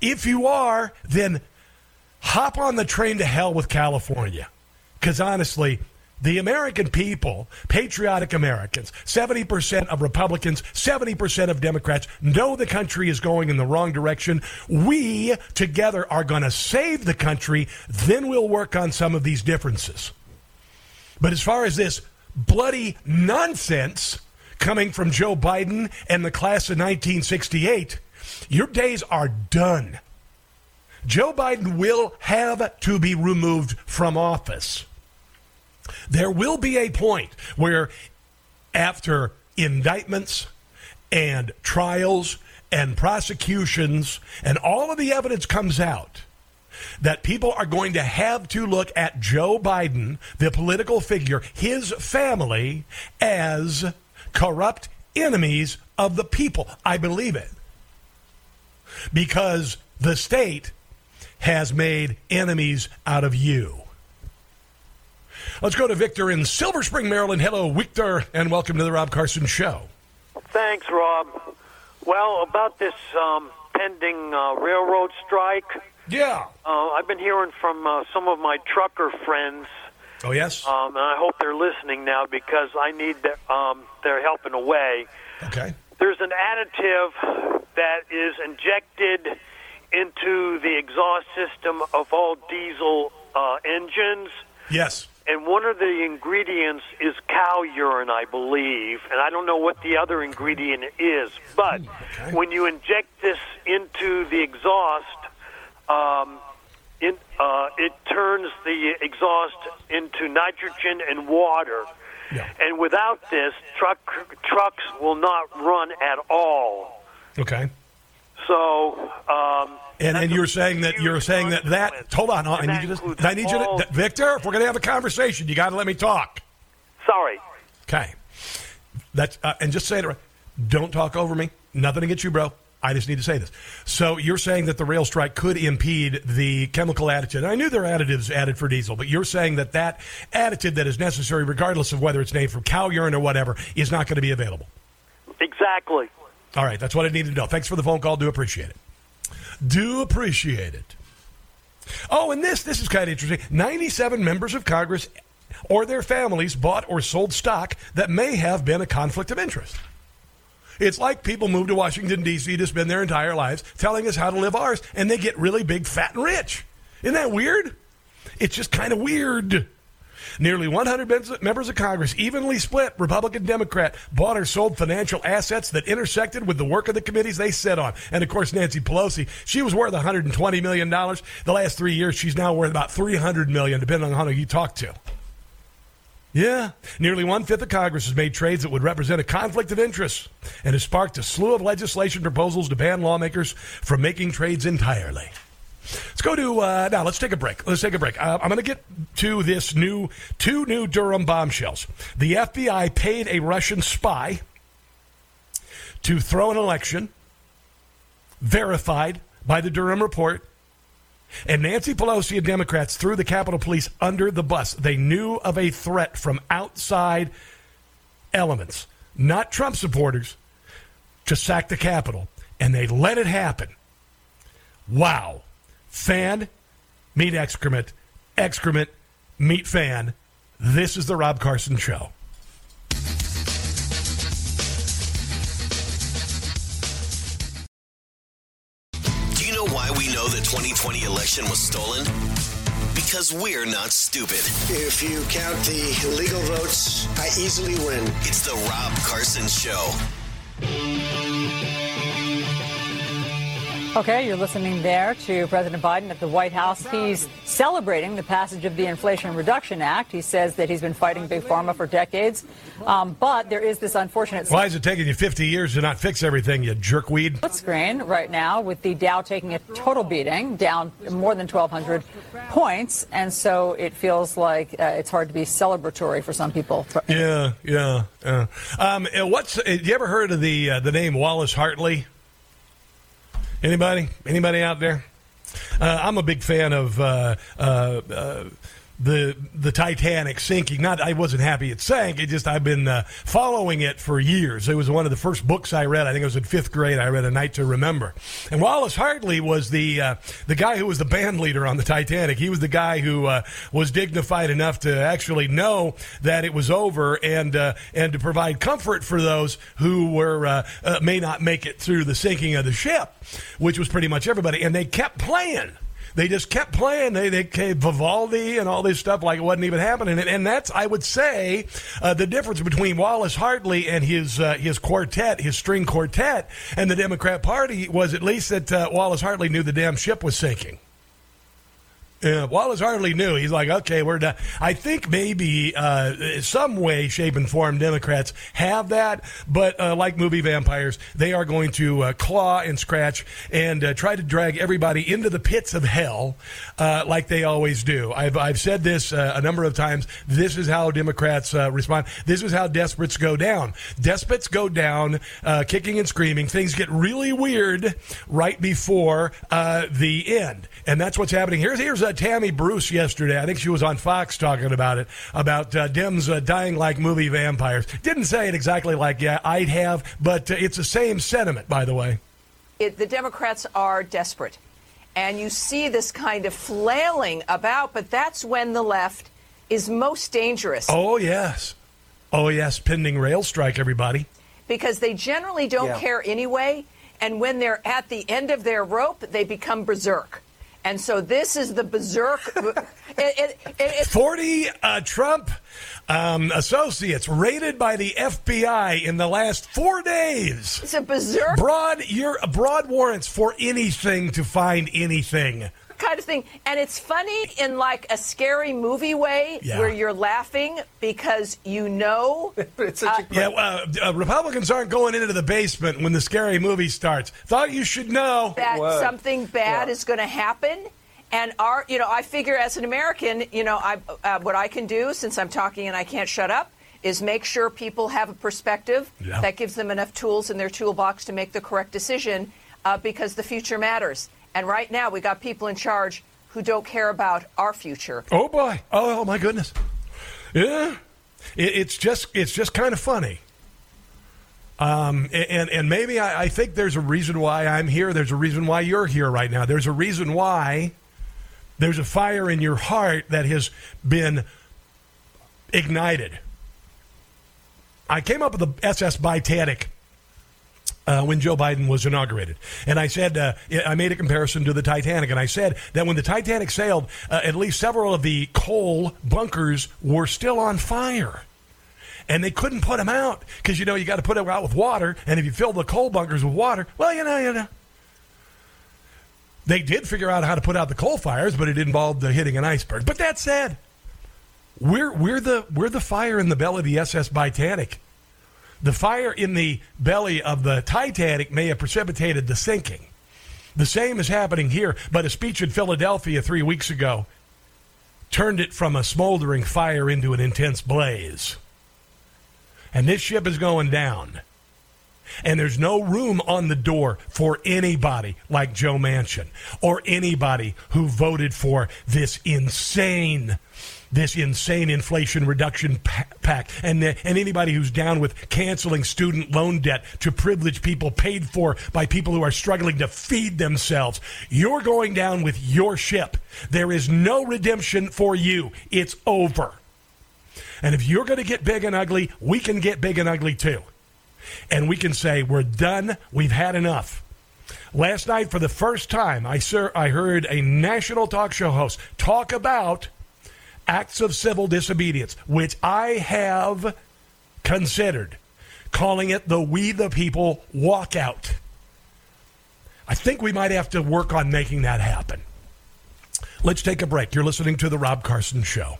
If you are, then hop on the train to hell with California. Because honestly, the American people, patriotic Americans, 70% of Republicans, 70% of Democrats know the country is going in the wrong direction. We together are going to save the country. Then we'll work on some of these differences. But as far as this bloody nonsense coming from Joe Biden and the class of 1968, your days are done. Joe Biden will have to be removed from office. There will be a point where, after indictments and trials and prosecutions and all of the evidence comes out, that people are going to have to look at Joe Biden, the political figure, his family, as corrupt enemies of the people. I believe it. Because the state has made enemies out of you. Let's go to Victor in Silver Spring, Maryland. Hello, Victor, and welcome to the Rob Carson Show. Thanks, Rob. Well, about this um, pending uh, railroad strike. Yeah. Uh, I've been hearing from uh, some of my trucker friends, Oh, yes? um, and I hope they're listening now because I need their, um, their help in a way. Okay. There's an additive that is injected into the exhaust system of all diesel uh, engines. Yes. And one of the ingredients is cow urine, I believe. And I don't know what the other ingredient is. But when you inject this into the exhaust, um, in, uh, it turns the exhaust into nitrogen and water. And without this, truck trucks will not run at all. Okay. So, um, And, and you're saying that you're saying that that hold on, I need you to I need you to Victor. If we're going to have a conversation, you got to let me talk. sorry. Okay. That's uh, and just say it. right. Don't talk over me. Nothing against you, bro. I just need to say this. So you're saying that the rail strike could impede the chemical additive. And I knew there are additives added for diesel, but you're saying that that additive that is necessary, regardless of whether it's made from cow urine or whatever, is not going to be available. Exactly. All right, that's what I needed to know. Thanks for the phone call. Do appreciate it. Do appreciate it. Oh, and this this is kind of interesting. 97 members of Congress or their families bought or sold stock that may have been a conflict of interest. It's like people move to Washington, D.C. to spend their entire lives telling us how to live ours, and they get really big, fat, and rich. Isn't that weird? It's just kind of weird. Nearly 100 members- of Congress, evenly split, Republican, Democrat, bought or sold financial assets that intersected with the work of the committees they sit on. And of course, Nancy Pelosi, she was worth 120 million dollars. The last three years, she's now worth about 300 million, depending on who you talk to. Yeah, nearly one fifth of Congress has made trades that would represent a conflict of interest, and has sparked a slew of legislation proposals to ban lawmakers from making trades entirely. Let's go to uh, now. Let's take a break. Let's take a break. Uh, I'm going to get to this new two new Durham bombshells. The FBI paid a Russian spy to throw an election verified by the Durham report. And Nancy Pelosi and Democrats threw the Capitol Police under the bus. They knew of a threat from outside elements, not Trump supporters, to sack the Capitol. And they let it happen. Wow. Fan, meat excrement, excrement, meat fan. This is the Rob Carson Show. Do you know why we know the 2020 election was stolen? Because we're not stupid. If you count the illegal votes, I easily win. It's the Rob Carson Show. Okay, you're listening there to President Biden at the White House. He's celebrating the passage of the Inflation Reduction Act. He says that he's been fighting Big Pharma for decades. Um, but there is this unfortunate Why is it taking you 50 years to not fix everything, you jerkweed? screen right now with the Dow taking a total beating, down more than 1,200 points. And so it feels like uh, it's hard to be celebratory for some people. Yeah, yeah. yeah. Um, uh, what's? Uh, you ever heard of the uh, the name Wallace Hartley? Anybody? Anybody out there? Uh, I'm a big fan of uh, uh, uh, the the Titanic sinking. Not I wasn't happy it sank. It just I've been uh, following it for years. It was one of the first books I read. I think it was in fifth grade. I read A Night to Remember. And Wallace Hartley was the uh, the guy who was the band leader on the Titanic. He was the guy who uh, was dignified enough to actually know that it was over and uh, and to provide comfort for those who were uh, uh, may not make it through the sinking of the ship, which was pretty much everybody. And they kept playing they just kept playing. They they came Vivaldi and all this stuff like it wasn't even happening. And, and that's I would say uh, the difference between Wallace Hartley and his uh, his quartet, his string quartet, and the Democrat Party was at least that uh, Wallace Hartley knew the damn ship was sinking. Yeah, Wallace hardly knew. He's like, okay, we're done. I think maybe uh, some way, shape, and form Democrats have that, but uh, like movie vampires, they are going to uh, claw and scratch and uh, try to drag everybody into the pits of hell, uh, like they always do. I've I've said this uh, a number of times. This is how Democrats respond. This is how desperates go down. Despots go down, kicking and screaming. Things get really weird right before the end, and that's what's happening. Here's here's uh, Tammy Bruce yesterday. I think she was on Fox talking about it, about uh, Dems uh, dying like movie vampires. Didn't say it exactly like yeah, I'd have, but uh, it's the same sentiment, by the way. It, the Democrats are desperate. And you see this kind of flailing about, but that's when the left is most dangerous. Oh, yes. Oh, yes. Pending rail strike, everybody. Because they generally don't Yeah. care anyway. And when they're at the end of their rope, they become berserk. And so this is the berserk. [laughs] it, it, it, it, 40 uh, Trump um, associates raided by the FBI in the last four days. It's a berserk broad. You're broad warrants for anything to find anything. Kind of thing. And it's funny in like a scary movie way Yeah. where you're laughing because you know. [laughs] it's such a Yeah, uh, uh, Republicans aren't going into the basement when the scary movie starts. Thought you should know that something bad is going to happen. And our, you know, I figure as an American, you know, I, uh, what I can do since I'm talking and I can't shut up is make sure people have a perspective Yeah. that gives them enough tools in their toolbox to make the correct decision uh, because the future matters. And right now, we got people in charge who don't care about our future. Oh boy! Oh, my goodness! Yeah, it, it's just it's just kind of funny. Um, and and maybe I, I think there's a reason why I'm here. There's a reason why you're here right now. There's a reason why there's a fire in your heart that has been ignited. I came up with the SS Titanic uh, when Joe Biden was inaugurated. And I said, uh, I made a comparison to the Titanic, and I said that when the Titanic sailed, uh, at least several of the coal bunkers were still on fire. And they couldn't put them out because, you know, you got to put them out with water. And if you fill the coal bunkers with water, well, you know, you know. They did figure out how to put out the coal fires, but it involved hitting an iceberg. But that said, we're, we're, the, we're the fire in the belly of the SS Titanic. The fire in the belly of the Titanic may have precipitated the sinking. The same is happening here, but a speech in Philadelphia three weeks ago turned it from a smoldering fire into an intense blaze. And this ship is going down. And there's no room on the door for anybody like Joe Manchin or anybody who voted for this insane this insane inflation reduction pa- pact and uh, and anybody who's down with canceling student loan debt to privilege people paid for by people who are struggling to feed themselves you're going down with your ship. There is no redemption for you. It's over. And if you're going to get big and ugly we can get big and ugly too. And we can say we're done. We've had enough. Last night for the first time i sir i heard a national talk show host talk about acts of civil disobedience, which I have considered calling it the We the People walkout. I think we might have to work on making that happen. Let's take a break. You're listening to The Rob Carson Show.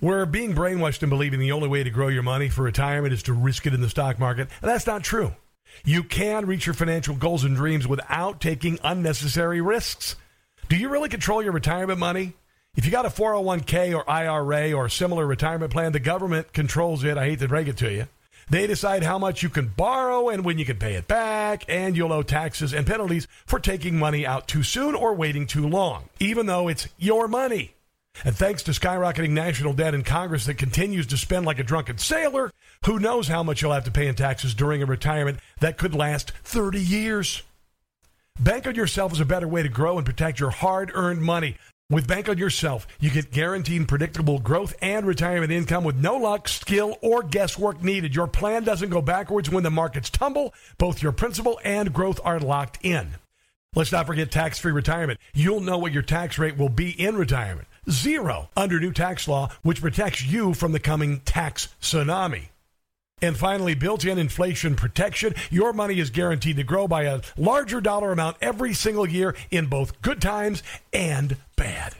We're being brainwashed in believing the only way to grow your money for retirement is to risk it in the stock market. And that's not true. You can reach your financial goals and dreams without taking unnecessary risks. Do you really control your retirement money? If you got a 401k or IRA or similar retirement plan, the government controls it. I hate to break it to you. They decide how much you can borrow and when you can pay it back, and you'll owe taxes and penalties for taking money out too soon or waiting too long, even though it's your money. And thanks to skyrocketing national debt in Congress that continues to spend like a drunken sailor, who knows how much you'll have to pay in taxes during a retirement that could last 30 years? Bank on yourself is a better way to grow and protect your hard earned money. With Bank on Yourself, you get guaranteed predictable growth and retirement income with no luck, skill, or guesswork needed. Your plan doesn't go backwards when the markets tumble. Both your principal and growth are locked in. Let's not forget tax free retirement. You'll know what your tax rate will be in retirement. Zero under new tax law, which protects you from the coming tax tsunami. And finally, built in inflation protection. Your money is guaranteed to grow by a larger dollar amount every single year in both good times and bad.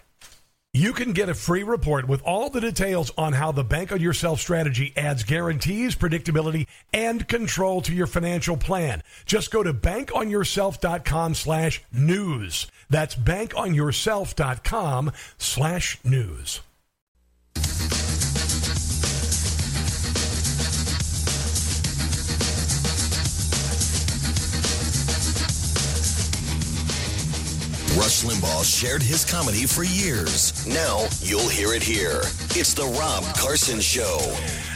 You can get a free report with all the details on how the Bank on Yourself strategy adds guarantees, predictability, and control to your financial plan. Just go to bankonyourself.com slash news. That's bankonyourself.com slash news. Rush Limbaugh shared his comedy for years. Now you'll hear it here. It's the Rob Carson Show.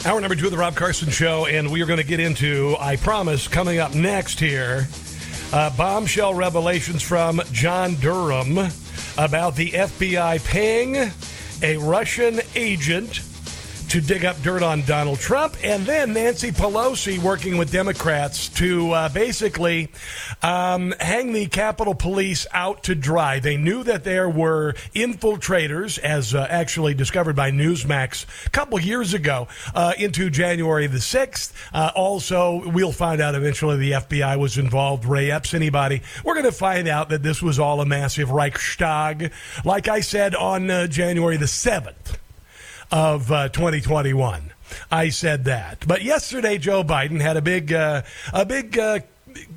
Hour number two of the Rob Carson Show, and we are going to get into, I promise, coming up next here, uh, bombshell revelations from John Durham about the FBI paying a Russian agent to dig up dirt on Donald Trump, and then Nancy Pelosi working with Democrats to uh, basically um, hang the Capitol Police out to dry. They knew that there were infiltrators, as uh, actually discovered by Newsmax a couple years ago, uh, into January the 6th. Uh, also, we'll find out eventually the FBI was involved. Ray Epps, anybody. We're going to find out that this was all a massive Reichstag, like I said on uh, January the 7th of uh, 2021. I said that. But yesterday, Joe Biden had a big, uh, a big. Uh,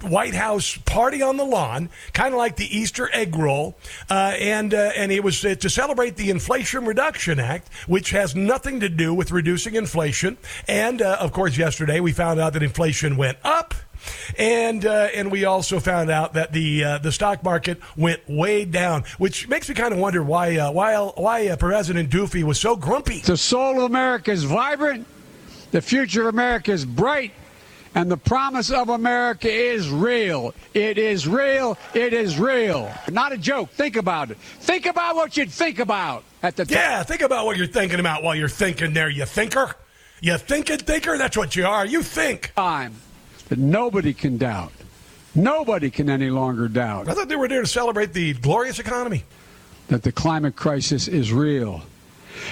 White House party on the lawn, kind of like the Easter egg roll, uh, and uh, and it was uh, to celebrate the Inflation Reduction Act, which has nothing to do with reducing inflation. And uh, of course, yesterday we found out that inflation went up. And uh, and we also found out that the uh, the stock market went way down, which makes me kind of wonder why uh, why why uh, President Doofy was so grumpy. The soul of America is vibrant. The future of America is bright. And the promise of America is real. It is real. It is real. Not a joke. Think about it. Think about what you'd think about at the time. Yeah, think about what you're thinking about while you're thinking there, you thinker. You thinking thinker? That's what you are. You think. Time that nobody can doubt. Nobody can any longer doubt I thought they were there to celebrate the glorious economy. that the climate crisis is real.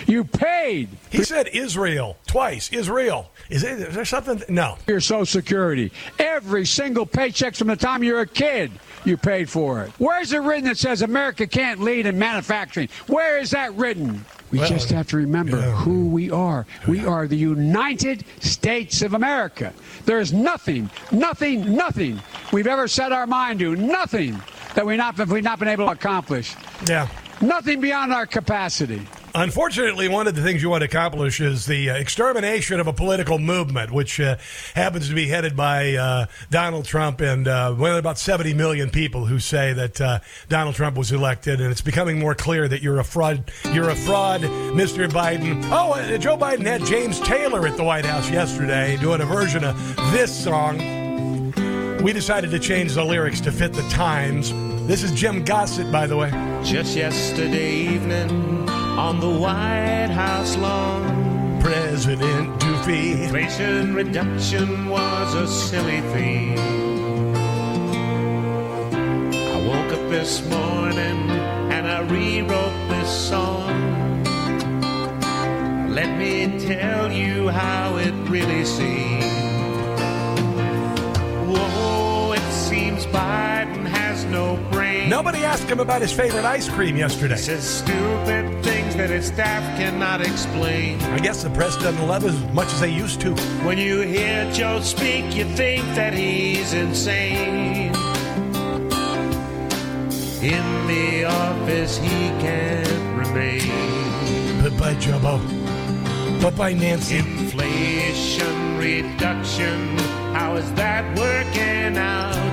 You paid He said Israel twice. Israel. Is, it, is there something? No. your Social Security. Every single paycheck from the time you're a kid, you paid for it. Where's it written that says America can't lead in manufacturing? Where is that written? We Well, just have to remember who we are. We are the United States of America. There is nothing, nothing, nothing we've ever set our mind to, nothing that we not, we've not been able to accomplish. Yeah. Nothing beyond our capacity. Unfortunately, one of the things you want to accomplish is the uh, extermination of a political movement, which uh, happens to be headed by uh, Donald Trump and uh, well, about 70 million people who say that uh, Donald Trump was elected, and it's becoming more clear that you're a fraud. You're a fraud, Mr. Biden. Oh, uh, Joe Biden had James Taylor at the White House yesterday doing a version of this song. We decided to change the lyrics to fit the times. This is Jim Gossett, by the way. Just yesterday evening on the White House lawn, President Doofy. Inflation reduction was a silly thing. I woke up this morning and I rewrote this song. Let me tell you how it really seemed. Whoa, it seems Biden has no brain. Nobody asked him about his favorite ice cream yesterday. Says stupid things that his staff cannot explain. I guess the press doesn't love as much as they used to. When you hear Joe speak, you think that he's insane. In the office, he can't remain. Bye-bye, Jumbo. Bye-bye, Nancy. Inflation reduction, how is that working out?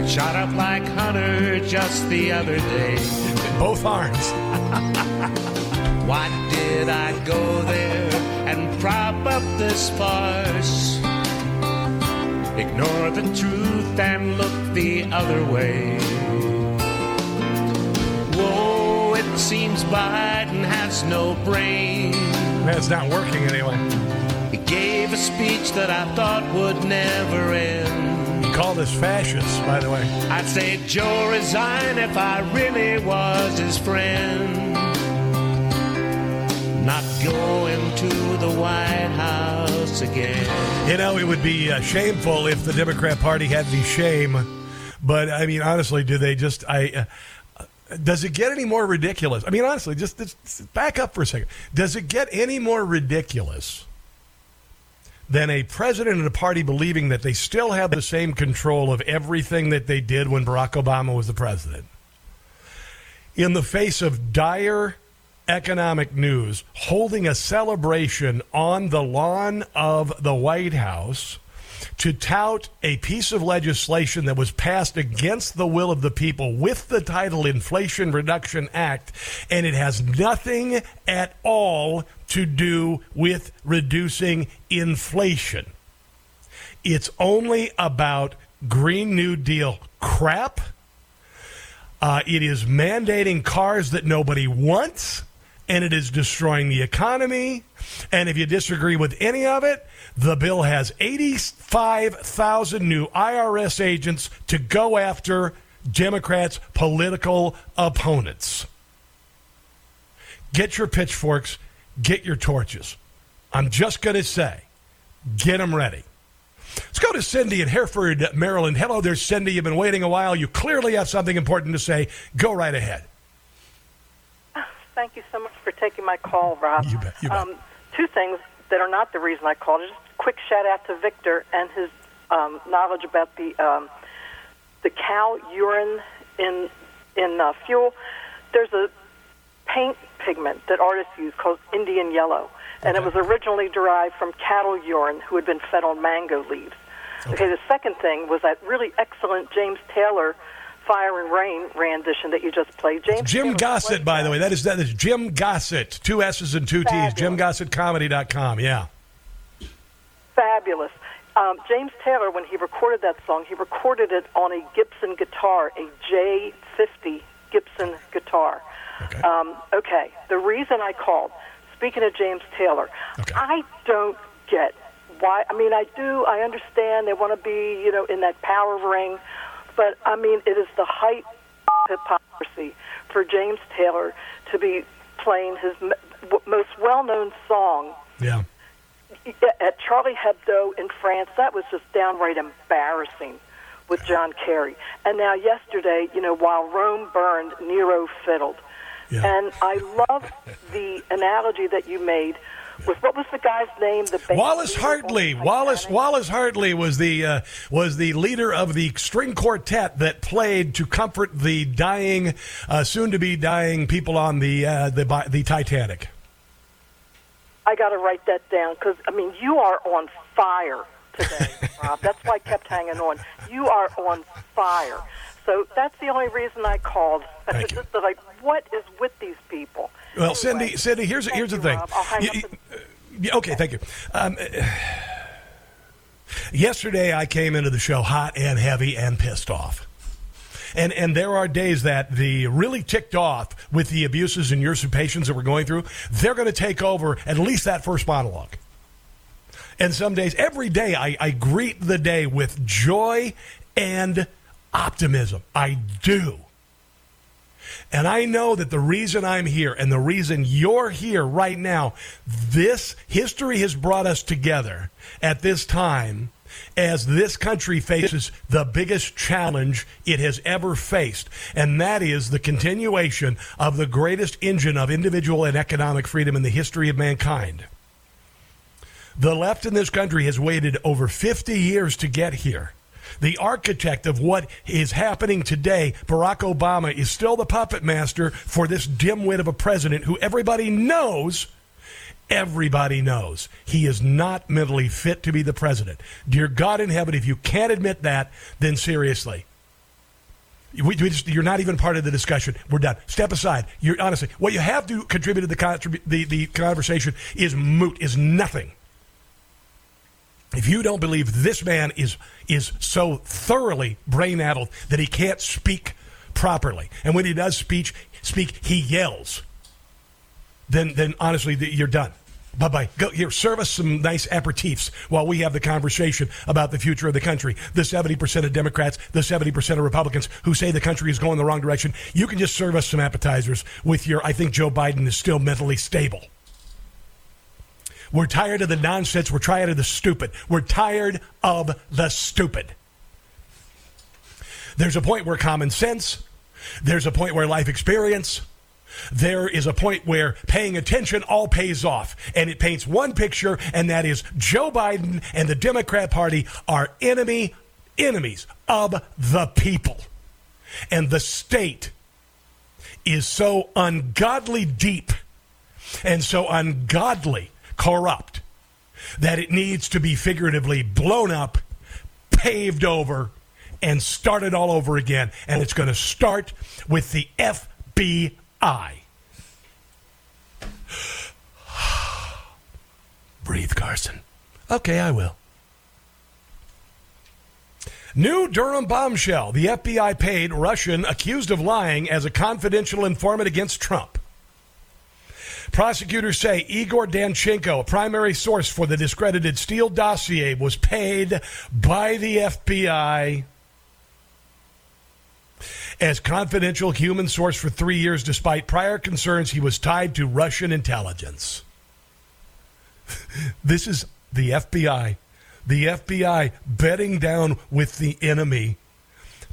[laughs] it shot up like Hunter just the other day. Both arms. [laughs] Why did I go there and prop up this farce? Ignore the truth and look the other way. Whoa, it seems Biden has no brain. That's not working anyway. He gave a speech that I thought would never end. Called us fascists, by the way. I'd say Joe resign if I really was his friend. Not going to the White House again. You know, it would be uh, shameful if the Democrat Party had any shame. But I mean, honestly, do they just? I uh, does it get any more ridiculous? I mean, honestly, just, just back up for a second. Does it get any more ridiculous than a president and a party believing that they still have the same control of everything that they did when Barack Obama was the president? In the face of dire economic news, holding a celebration on the lawn of the White House to tout a piece of legislation that was passed against the will of the people with the title Inflation Reduction Act, and it has nothing at all to do with reducing inflation. It's only about Green New Deal crap. Uh, it is mandating cars that nobody wants, and it is destroying the economy. And if you disagree with any of it, the bill has 85,000 new IRS agents to go after Democrats' political opponents. Get your pitchforks, get your torches. I'm just going to say, get them ready. Let's go to Cindy in Hereford, Maryland. Hello there, Cindy. You've been waiting a while. You clearly have something important to say. Go right ahead. Thank you so much for taking my call, Rob. You bet. You bet. Um, two things that are not the reason I called. Just a quick shout out to Victor and his um, knowledge about the um, the cow urine in in uh, fuel. There's a paint pigment that artists use called Indian yellow, and it was originally derived from cattle urine who had been fed on mango leaves. Okay. the second thing was that really excellent James Taylor Fire and Rain rendition that you just played. James Jim Gossett, by the way. That is that is Jim Gossett. Two S's and two T's. JimGossettComedy.com. Yeah. fabulous. Um, James Taylor, when he recorded that song, he recorded it on a Gibson guitar, a J50 Gibson guitar. Okay. Um, okay. The reason I called, speaking of James Taylor, I don't get why. I mean, I do. I understand they want to be, you know, in that power ring, but I mean, it is the height of hypocrisy for James Taylor to be playing his most well-known song Yeah. at Charlie Hebdo in France, that was just downright embarrassing with John Kerry. And now yesterday, you know, while Rome burned, Nero fiddled. And I love the analogy that you made was what was the guy's name? The Wallace Hartley. Wallace Wallace Hartley was the uh, was the leader of the string quartet that played to comfort the dying, uh, soon to be dying people on the uh, the the Titanic. I got to write that down because I mean you are on fire today, Rob. That's why I kept hanging on. You are on fire. So that's the only reason I called. Thank that like, what is with these people? Well, Anyway, Cindy, Cindy, here's here's the thing. You- you- and- Yeah, okay, thank you. Um, yesterday, I came into the show hot and heavy and pissed off. And, and there are days that the really ticked off with the abuses and usurpations that we're going through, they're going to take over at least that first monologue. And some days, every day, I, I greet the day with joy and optimism. I do. And I know that the reason I'm here and the reason you're here right now, this history has brought us together at this time as this country faces the biggest challenge it has ever faced. And that is the continuation of the greatest engine of individual and economic freedom in the history of mankind. The left in this country has waited over 50 years to get here. The architect of what is happening today, Barack Obama, is still the puppet master for this dimwit of a president who everybody knows, everybody knows, he is not mentally fit to be the president. Dear God in heaven, if you can't admit that, then seriously. We, we just, you're not even part of the discussion. We're done. Step aside. You're honestly what you have to contribute to the, the the conversation is moot. Is nothing. If you don't believe this man is is so thoroughly brain addled that he can't speak properly, and when he does speech speak, he yells, then then honestly you're done. Bye bye. Go here. Serve us some nice aperitifs while we have the conversation about the future of the country. The seventy percent of Democrats, the seventy percent of Republicans who say the country is going the wrong direction. You can just serve us some appetizers with your. I think Joe Biden is still mentally stable. We're tired of the nonsense. We're tired of the stupid. We're tired of the stupid. There's a point where common sense, there's a point where life experience, there is a point where paying attention all pays off. And it paints one picture, and that is Joe Biden and the Democrat Party are enemy enemies of the people. And the state is so ungodly deep and so ungodly corrupt that it needs to be figuratively blown up, paved over, and started all over again. And it's going to start with the FBI. [sighs] Breathe, Carson. Okay, I will. New Durham bombshell. The FBI paid Russian accused of lying as a confidential informant against Trump. Prosecutors say Igor Danchenko, a primary source for the discredited Steele dossier, was paid by the FBI as confidential human source for three years, despite prior concerns he was tied to Russian intelligence. [laughs] this is the FBI. The FBI betting down with the enemy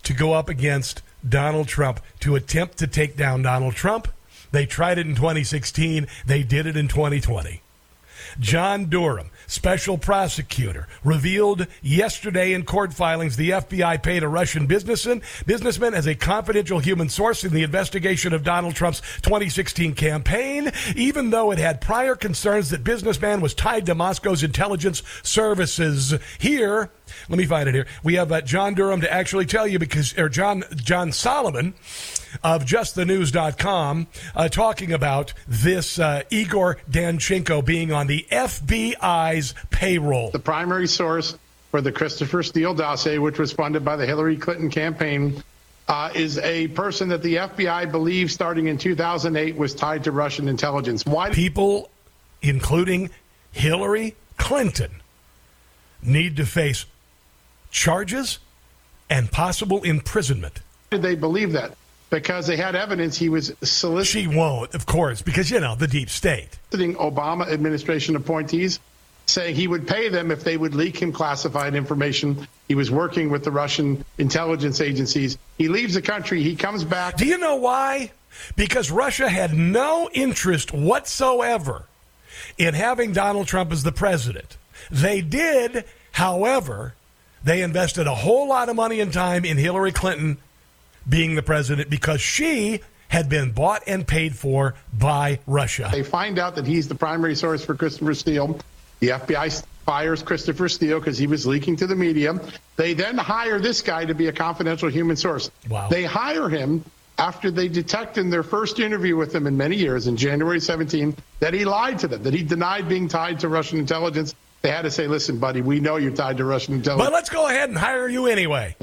to go up against Donald Trump to attempt to take down Donald Trump. They tried it in 2016. They did it in 2020. John Durham, special prosecutor, revealed yesterday in court filings the FBI paid a Russian businessman, businessman as a confidential human source in the investigation of Donald Trump's 2016 campaign, even though it had prior concerns that businessman was tied to Moscow's intelligence services. Here, let me find it here. We have uh, John Durham to actually tell you because, or John John Solomon of JustTheNews.com uh, talking about this uh, Igor Danchenko being on the FBI's payroll. The primary source for the Christopher Steele dossier, which was funded by the Hillary Clinton campaign, uh, is a person that the FBI believes starting in 2008 was tied to Russian intelligence. Why? People, including Hillary Clinton, need to face charges and possible imprisonment. did they believe that? Because they had evidence he was soliciting. She won't, of course, because, you know, the deep state. Obama administration appointees, saying he would pay them if they would leak him classified information. He was working with the Russian intelligence agencies. He leaves the country. He comes back. Do you know why? Because Russia had no interest whatsoever in having Donald Trump as the president. They did, however, they invested a whole lot of money and time in Hillary Clinton being the president because she had been bought and paid for by Russia. They find out that he's the primary source for Christopher Steele. The FBI fires Christopher Steele because he was leaking to the media. They then hire this guy to be a confidential human source. Wow. They hire him after they detect in their first interview with him in many years, in January 17, that he lied to them, that he denied being tied to Russian intelligence. They had to say, listen, buddy, we know you're tied to Russian intelligence. But let's go ahead and hire you anyway.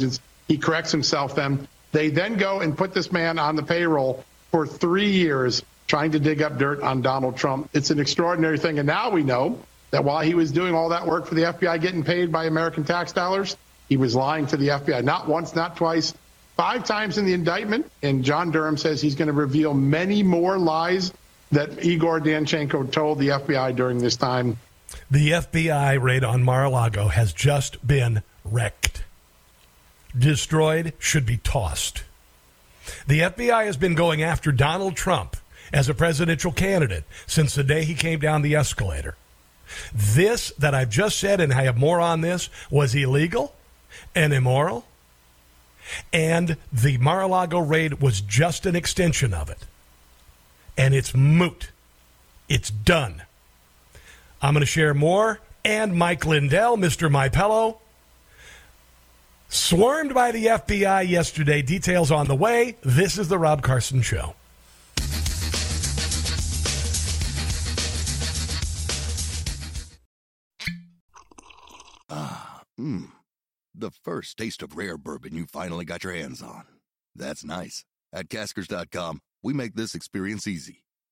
He corrects himself then. They then go and put this man on the payroll for three years trying to dig up dirt on Donald Trump. It's an extraordinary thing. And now we know that while he was doing all that work for the FBI, getting paid by American tax dollars, he was lying to the FBI. Not once, not twice, five times in the indictment. And John Durham says he's going to reveal many more lies that Igor Danchenko told the FBI during this time. The FBI raid on Mar-a-Lago has just been wrecked. Destroyed, should be tossed. The FBI has been going after Donald Trump as a presidential candidate since the day he came down the escalator. This that I've just said, and I have more on this, was illegal and immoral. And the Mar a Lago raid was just an extension of it. And it's moot. It's done. I'm going to share more. And Mike Lindell, Mr. My Pillow, swarmed by the FBI yesterday. Details on the way. This is the Rob Carson Show. Ah, mmm. The first taste of rare bourbon you finally got your hands on. That's nice. At Caskers.com, we make this experience easy.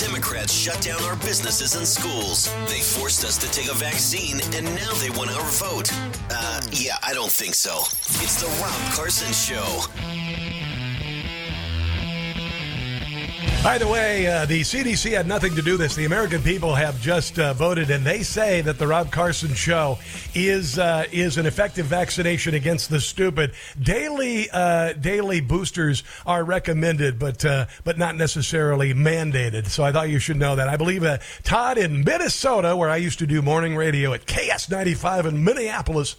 Democrats shut down our businesses and schools. They forced us to take a vaccine, and now they want our vote. Uh, yeah, I don't think so. It's the Rob Carson Show. By the way, uh, the CDC had nothing to do with this. The American people have just uh, voted, and they say that the Rob Carson show is uh, is an effective vaccination against the stupid. Daily uh, daily boosters are recommended, but uh, but not necessarily mandated. So I thought you should know that. I believe uh, Todd in Minnesota, where I used to do morning radio at KS ninety five in Minneapolis,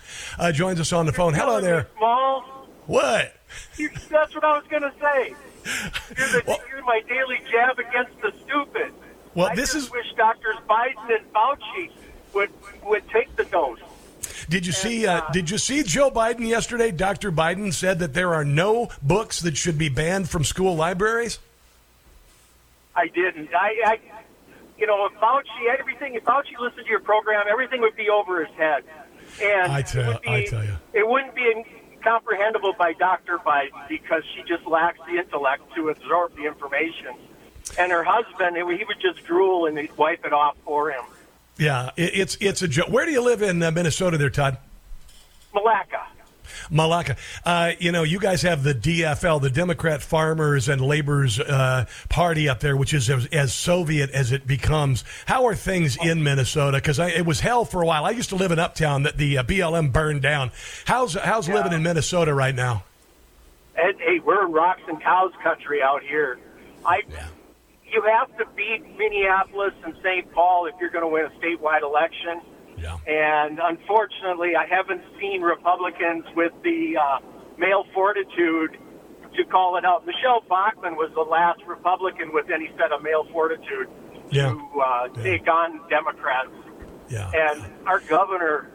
joins us on the phone. Hello there. Smalls. What? That's what I was going to say. You're, the, you're my daily jab against the stupid. Well, I this is- wish Doctors Biden and Fauci would would take the dose. Did you see? Uh, did you see Joe Biden yesterday? Dr. Biden said that there are no books that should be banned from school libraries. I didn't. I, I you know, if Fauci, everything, if Fauci listened to your program, everything would be over his head. And I tell- it would be, I tell you. it wouldn't be comprehensible by Dr. Biden because she just lacks the intellect to absorb the information. And her husband, he would just drool and he'd wipe it off for him. Yeah, it's it's a joke. Where do you live in uh, Minnesota, there, Todd? Malacca. Malacca. Uh, you know, you guys have the DFL, the Democrat Farmers and Laborers uh, Party up there, which is as, as Soviet as it becomes. How are things in Minnesota? Because it was hell for a while. I used to live in Uptown that the uh, BLM burned down. How's how's living in Minnesota right now? And hey, we're in rocks and cows country out here. I, you have to beat Minneapolis and St. Paul if you're going to win a statewide election. Yeah. And unfortunately, I haven't seen Republicans with the uh, male fortitude to call it out. Michele Bachmann was the last Republican with any set of male fortitude Yeah. to uh, take on Democrats. Yeah. And our governor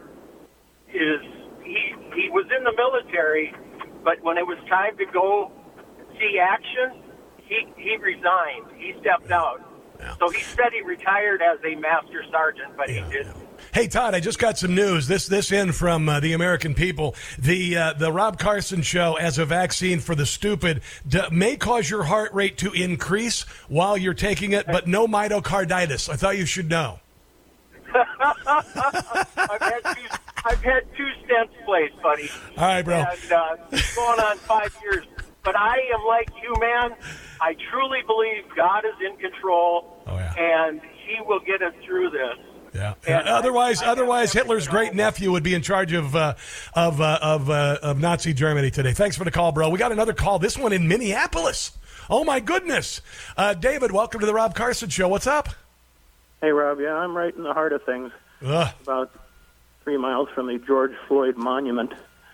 is he he was in the military, but when it was time to go see action, he he resigned. He stepped out. So he said he retired as a master sergeant, but he didn't. Hey Todd, I just got some news. This this in from uh, the American people. The uh, the Rob Carson show as a vaccine for the stupid d- may cause your heart rate to increase while you're taking it, but no myocarditis. I thought you should know. I've had two. I've had two stents placed, buddy. All right, bro. And uh, going on five years. but I am like you, man. I truly believe God is in control, Oh, and He will get us through this. Yeah. otherwise, otherwise, Hitler's great nephew would be in charge of uh, of uh, of, uh, of Nazi Germany today. Thanks for the call, bro. We got another call. This one in Minneapolis. Oh my goodness, uh, David. Welcome to the Rob Carson Show. What's up? Hey, Rob. Yeah, I'm right in the heart of things. Ugh. About three miles from the George Floyd Monument.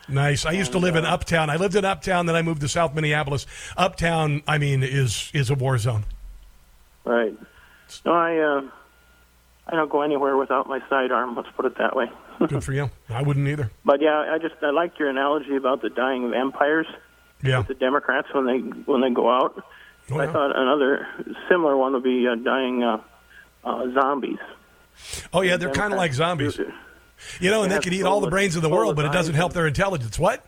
Nice. I used to live in Uptown. I lived in Uptown, then I moved to South Minneapolis. Uptown, I mean, is is a war zone. Right. No, I uh, I don't go anywhere without my sidearm. Let's put it that way. [laughs] Good for you. I wouldn't either. But yeah, I just I liked your analogy about the dying vampires. Yeah. With the Democrats when they when they go out. Oh, I thought another similar one would be uh, dying uh, uh, zombies. Oh yeah, they're kind of like zombies. You know, and they have could eat all the brains of the world, but it doesn't help their intelligence. What?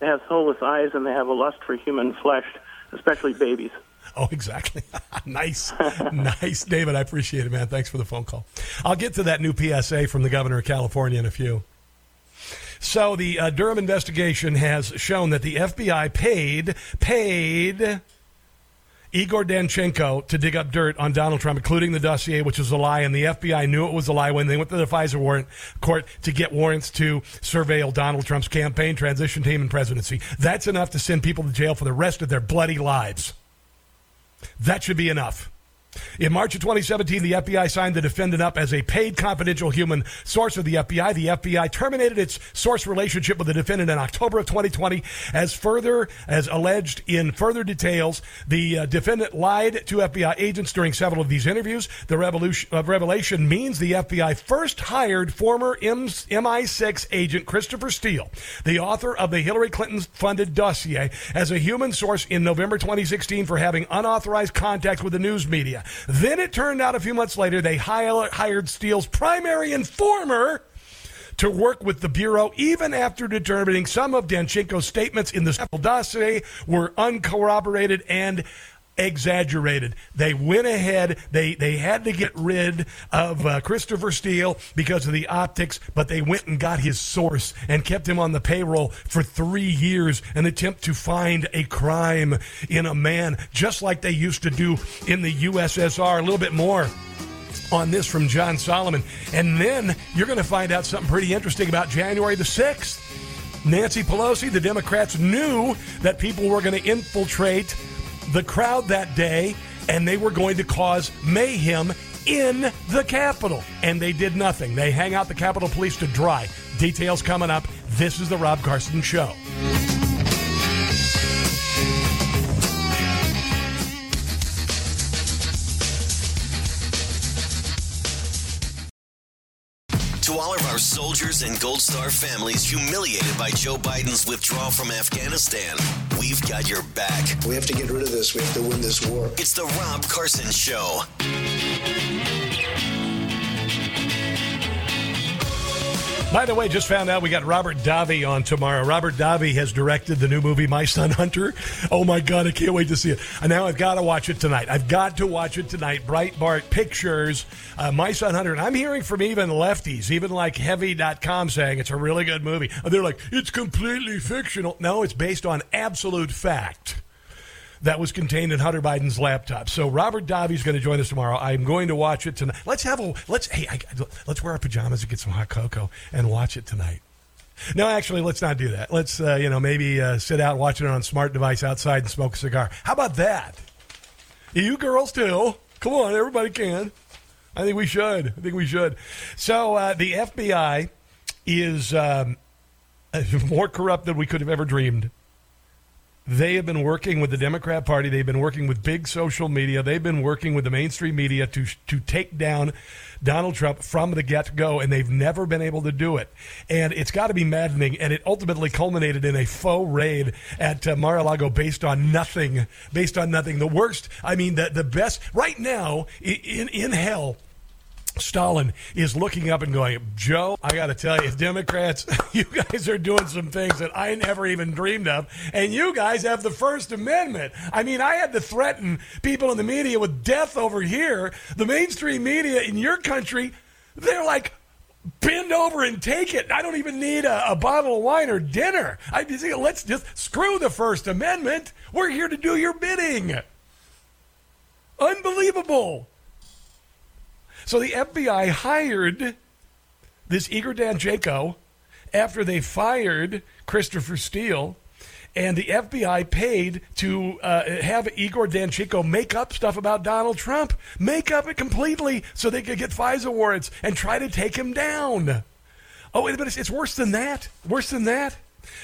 They have soulless eyes and they have a lust for human flesh, especially babies. [laughs] Oh, exactly. [laughs] nice. nice, David. I appreciate it, man. Thanks for the phone call. I'll get to that new PSA from the governor of California in a few. So, the uh, Durham investigation has shown that the FBI paid, paid Igor Danchenko to dig up dirt on Donald Trump, including the dossier, which was a lie, and the FBI knew it was a lie when they went to the FISA warrant court to get warrants to surveil Donald Trump's campaign, transition team, and presidency. That's enough to send people to jail for the rest of their bloody lives. That should be enough. In March of 2017, the FBI signed the defendant up as a paid confidential human source of the FBI. The FBI terminated its source relationship with the defendant in October of 2020. As further as alleged in further details, the uh, defendant lied to FBI agents during several of these interviews. The revolution, uh, revelation means the FBI first hired former M- MI6 agent Christopher Steele, the author of the Hillary Clinton funded dossier, as a human source in November 2016 for having unauthorized contact with the news media. Then it turned out a few months later they hired Steele's primary informer to work with the Bureau, even after determining some of Danchenko's statements in the dossier were uncorroborated and exaggerated. They went ahead. They they had to get rid of uh, Christopher Steele because of the optics, but they went and got his source and kept him on the payroll for three years, an attempt to find a crime in a man, just like they used to do in the USSR. A little bit more on this from John Solomon. And then you're going to find out something pretty interesting about January the 6th. Nancy Pelosi, the Democrats knew that people were going to infiltrate the crowd that day and they were going to cause mayhem in the Capitol. And they did nothing. They hang out the Capitol Police to dry. Details coming up. This is the Rob Carson Show. To all of our soldiers and Gold Star families humiliated by Joe Biden's withdrawal from Afghanistan, we've got your back. We have to get rid of this. We have to win this war. It's the Rob Carson Show. By the way, just found out we got Robert Davi on tomorrow. Robert Davi has directed the new movie My Son Hunter. Oh my God, I can't wait to see it. And now I've got to watch it tonight. I've got to watch it tonight. Breitbart Pictures, uh, My Son Hunter. And I'm hearing from even lefties, even like Heavy.com saying it's a really good movie. And they're like, it's completely fictional. No, it's based on absolute fact that was contained in Hunter Biden's laptop. So Robert Davi's going to join us tomorrow. I'm going to watch it tonight. Let's have a let's hey I, let's wear our pajamas and get some hot cocoa and watch it tonight. No, actually, let's not do that. Let's uh, you know maybe uh, sit out watching it on smart device outside and smoke a cigar. How about that? You girls too. Come on, everybody can. I think we should. I think we should. So uh, the FBI is um, [laughs] more corrupt than we could have ever dreamed. They have been working with the Democrat Party. They've been working with big social media. They've been working with the mainstream media to to take down Donald Trump from the get go, and they've never been able to do it. And it's got to be maddening. And it ultimately culminated in a faux raid at uh, Mar-a-Lago based on nothing. Based on nothing. The worst. I mean, the the best right now in in hell. Stalin is looking up and going, Joe, I got to tell you, Democrats, [laughs] you guys are doing some things that I never even dreamed of. And you guys have the First Amendment. I mean, I had to threaten people in the media with death over here. The mainstream media in your country, they're like, bend over and take it. I don't even need a, a bottle of wine or dinner. I just let's just screw the First Amendment. We're here to do your bidding. Unbelievable. So the FBI hired this Igor Danchenko after they fired Christopher Steele and the FBI paid to uh, have Igor Danchenko make up stuff about Donald Trump, make up it completely so they could get FISA warrants and try to take him down. Oh, but it's, it's worse than that. Worse than that.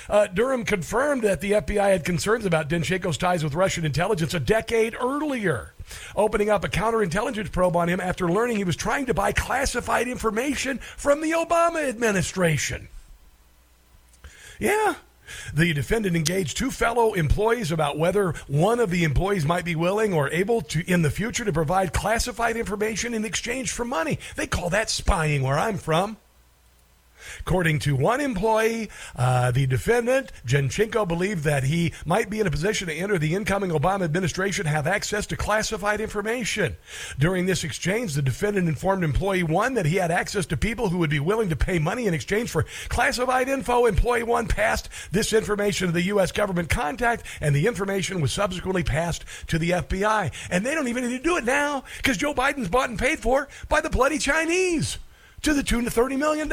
Uh, Durham confirmed that the FBI had concerns about Danchenko's ties with Russian intelligence a decade earlier, opening up a counterintelligence probe on him after learning he was trying to buy classified information from the Obama administration. Yeah, the defendant engaged two fellow employees about whether one of the employees might be willing or able to, in the future, to provide classified information in exchange for money. They call that spying where I'm from. According to one employee, uh, the defendant, Danchenko, believed that he might be in a position to enter the incoming Obama administration have access to classified information. During this exchange, the defendant informed employee one that he had access to people who would be willing to pay money in exchange for classified info. Employee one passed this information to the U.S. government contact, and the information was subsequently passed to the FBI. And they don't even need to do it now because Joe Biden's bought and paid for by the bloody Chinese to the tune of $30 million.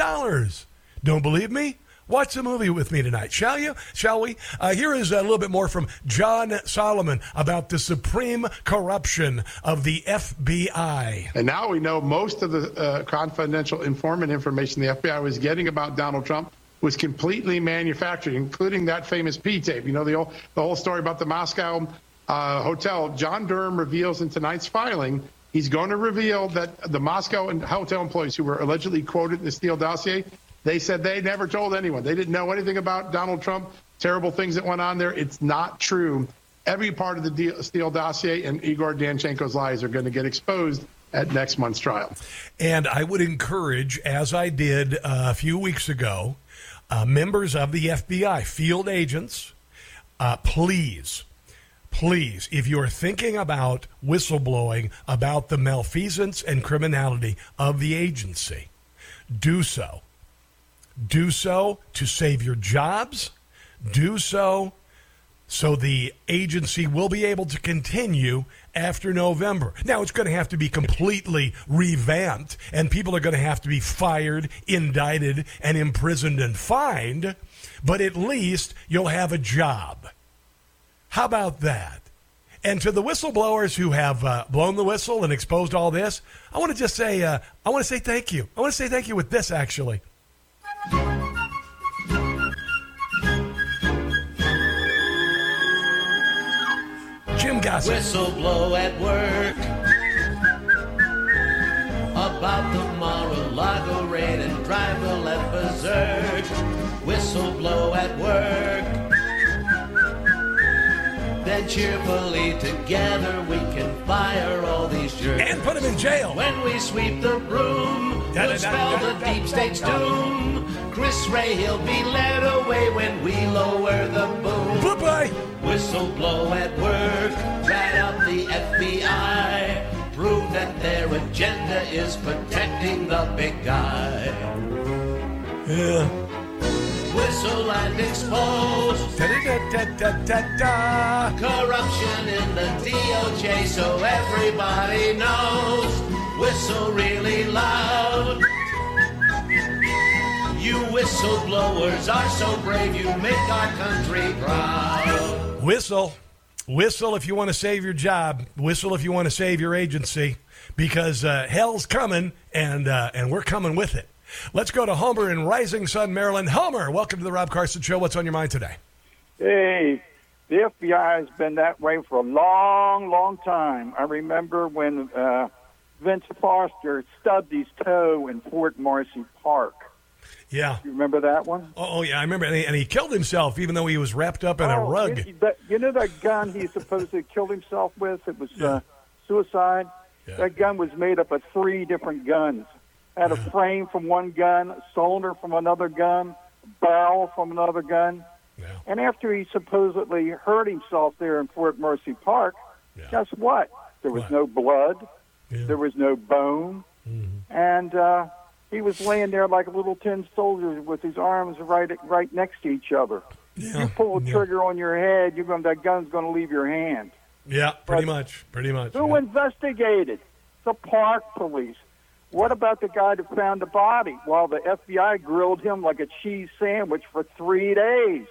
Don't believe me? Watch the movie with me tonight, shall you? Shall we? Uh, here is a little bit more from John Solomon about the supreme corruption of the FBI. And now we know most of the uh, confidential informant information the FBI was getting about Donald Trump was completely manufactured, including that famous P tape. You know the whole, the whole story about the Moscow uh, hotel. John Durham reveals in tonight's filing he's going to reveal that the Moscow hotel employees who were allegedly quoted in the Steele dossier they said they never told anyone. They didn't know anything about Donald Trump, terrible things that went on there. It's not true. Every part of the Steele dossier and Igor Danchenko's lies are going to get exposed at next month's trial. And I would encourage, as I did uh, a few weeks ago, uh, members of the FBI, field agents, uh, please, please, if you're thinking about whistleblowing about the malfeasance and criminality of the agency, do so do so to save your jobs. Do so so the agency will be able to continue after November. Now, it's going to have to be completely revamped, and people are going to have to be fired, indicted, and imprisoned and fined, but at least you'll have a job. How about that? And to the whistleblowers who have uh, blown the whistle and exposed all this, I want to just say, uh, I want to say thank you. I want to say thank you with this, actually. Jim Gossett. Whistle blow at work about the Mar-a-Lago raid and drive the left berserk. Whistle blow at work. Then cheerfully together we can fire all these jerks. And put them in jail. When we sweep the broom, we'll spell the deep state's doom. Chris Wray, he'll be led away when we lower the boom. Bye-bye. Whistle blow at work, rat out the FBI. Prove that their agenda is protecting the big guy. Yeah. Whistle and expose Da-da-da-da-da-da. corruption in the DOJ so everybody knows. Whistle really loud. You whistleblowers are so brave, you make our country proud. Whistle. Whistle if you want to save your job. Whistle if you want to save your agency. Because uh, hell's coming, and uh, and we're coming with it. Let's go to Homer in Rising Sun, Maryland. Homer, welcome to the Rob Carson Show. What's on your mind today? Hey, the FBI has been that way for a long, long time. I remember when uh, Vince Foster stubbed his toe in Fort Marcy Park. Yeah. You remember that one? Oh, oh, yeah, I remember. And he, and he killed himself even though he was wrapped up in a Oh, rug. You, that, you know that gun he supposedly killed himself with? It was uh, suicide. That gun was made up of three different guns. Had a frame from one gun, a cylinder from another gun, barrel from another gun. And after he supposedly hurt himself there in Fort Marcy Park, guess what? There was no blood. There was no bone. Mm-hmm. And uh, he was laying there like a little tin soldier with his arms right right next to each other. Yeah. You pull a trigger on your head, you're going that gun's going to leave your hand. Yeah, pretty But much. Pretty much. Who investigated? The park police. What about the guy that found the body? While the FBI grilled him like a cheese sandwich for three days,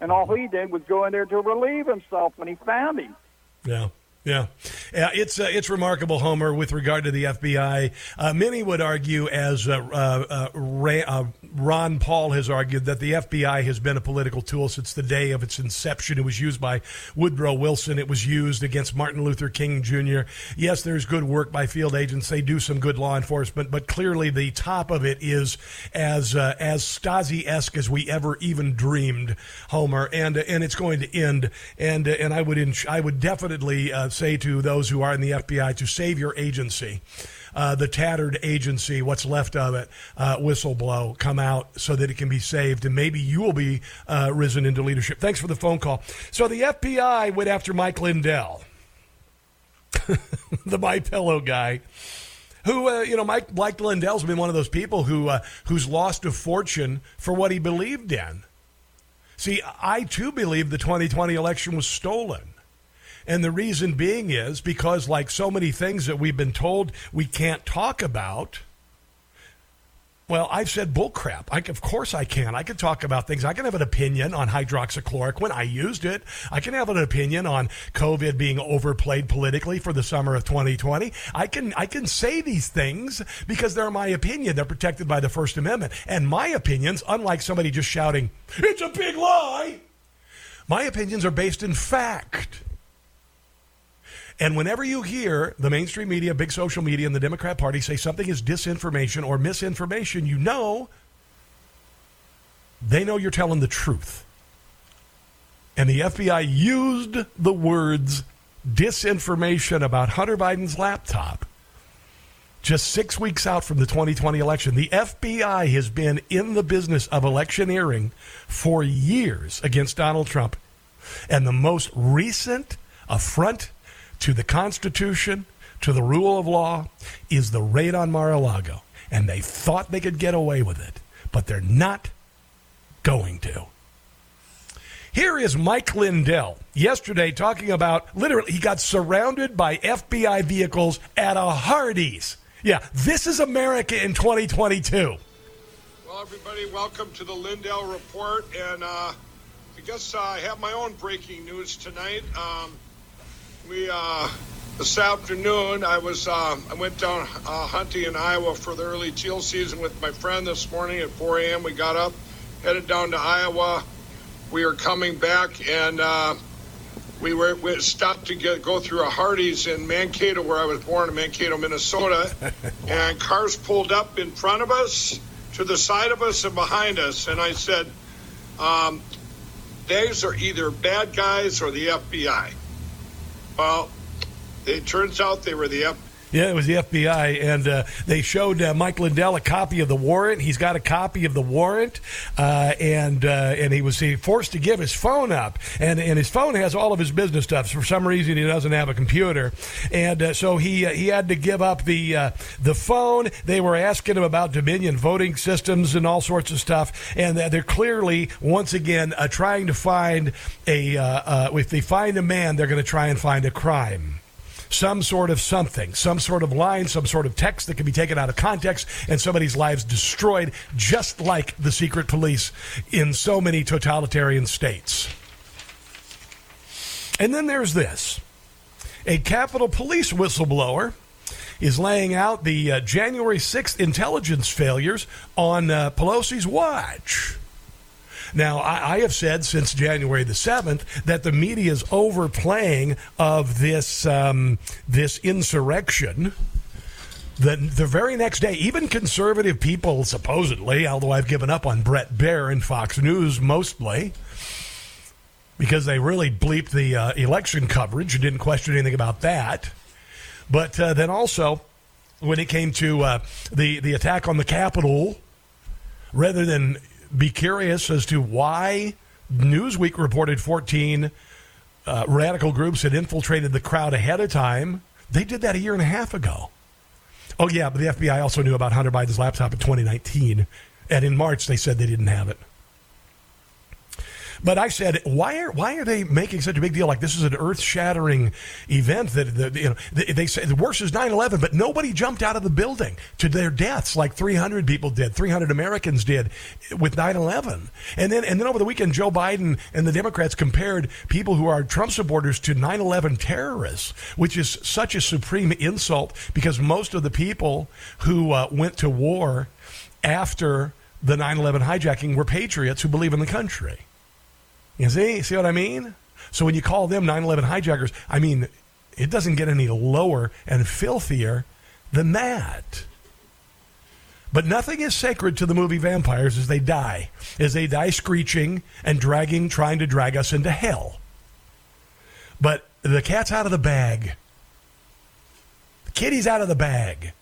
and all he did was go in there to relieve himself when he found him. Yeah. Yeah, yeah, it's uh, it's remarkable, Homer, with regard to the FBI. Uh, many would argue, as uh, uh, Ray, uh, Ron Paul has argued, that the FBI has been a political tool since the day of its inception. It was used by Woodrow Wilson. It was used against Martin Luther King Jr. Yes, there's good work by field agents. They do some good law enforcement, but clearly the top of it is as uh, as Stasi esque as we ever even dreamed, Homer, and and it's going to end. And and I would I would definitely uh, say to those who are in the FBI to save your agency. Uh, the tattered agency, what's left of it, uh, whistleblow, come out so that it can be saved, and maybe you will be uh, risen into leadership. Thanks for the phone call. So the FBI went after Mike Lindell, [laughs] the My Pillow guy who uh, you know Mike Mike Lindell's been one of those people who uh, who's lost a fortune for what he believed in. See, I too believe the 2020 election was stolen. And the reason being is because, like so many things that we've been told we can't talk about, well, I've said bullcrap. I, of course I can. I can talk about things. I can have an opinion on hydroxychloroquine. I used it. I can have an opinion on COVID being overplayed politically for the summer of 2020. I can I can say these things because they're my opinion. They're protected by the First Amendment. And my opinions, unlike somebody just shouting, "It's a big lie," my opinions are based in fact. And whenever you hear the mainstream media, big social media, and the Democrat Party say something is disinformation or misinformation, you know they know you're telling the truth. And the FBI used the words disinformation about Hunter Biden's laptop just six weeks out from the 2020 election. The FBI has been in the business of electioneering for years against Donald Trump. And the most recent affront to the Constitution, to the rule of law, is the raid on Mar a Lago. And they thought they could get away with it, but they're not going to. Here is Mike Lindell yesterday talking about literally, he got surrounded by FBI vehicles at a Hardee's. Yeah, this is America in 2022. Well, everybody, welcome to the Lindell Report. And uh, I guess uh, I have my own breaking news tonight. Um, we uh, this afternoon I was uh, I went down uh, hunting in Iowa for the early teal season with my friend this morning at 4 a.m. We got up, headed down to Iowa. We are coming back and uh, we were we stopped to get go through a Hardee's in Mankato where I was born in Mankato, Minnesota, [laughs] and cars pulled up in front of us, to the side of us, and behind us, and I said. Um, these are either bad guys or the FBI. Well, it turns out they were the. Yeah, it was the FBI, and uh, they showed uh, Mike Lindell a copy of the warrant. He's got a copy of the warrant, uh, and uh, and he was he forced to give his phone up, and and his phone has all of his business stuff. For some reason, he doesn't have a computer, and uh, so he uh, he had to give up the the phone. They were asking him about Dominion voting systems and all sorts of stuff, and they're clearly once again trying to find a if they find a man, they're going to try and find a crime some sort of something, some sort of line, some sort of text that can be taken out of context and somebody's lives destroyed, just like the secret police in so many totalitarian states. And then there's this a Capitol Police whistleblower is laying out the uh, January 6th intelligence failures on uh, Pelosi's watch. Now, I, I, have said since January the seventh that the media is overplaying of this um, this insurrection. The, the very next day, even conservative people, supposedly, although I've given up on Bret Baier and Fox News mostly, because they really bleeped the uh, election coverage and didn't question anything about that. But uh, then also, when it came to uh, the the attack on the Capitol, rather than be curious as to why Newsweek reported 14 uh, radical groups had infiltrated the crowd ahead of time. They did that a year and a half ago. Oh, yeah, but the FBI also knew about Hunter Biden's laptop in 2019. And in March, they said they didn't have it. But I said, why are why are they making such a big deal? Like this is an earth shattering event that, that you know they, they say the worst is 9/11, but nobody jumped out of the building to their deaths like 300 people did, 300 Americans did with 9/11. And then and then over the weekend, Joe Biden and the Democrats compared people who are Trump supporters to 9/11 terrorists, which is such a supreme insult because most of the people who uh, went to war after the 9/11 hijacking were patriots who believe in the country. You see, see what I mean? So when you call them 9/11 hijackers, I mean, it doesn't get any lower and filthier than that. But nothing is sacred to the movie vampires as they die, as they die screeching and dragging, trying to drag us into hell. But the cat's out of the bag. The kitty's out of the bag.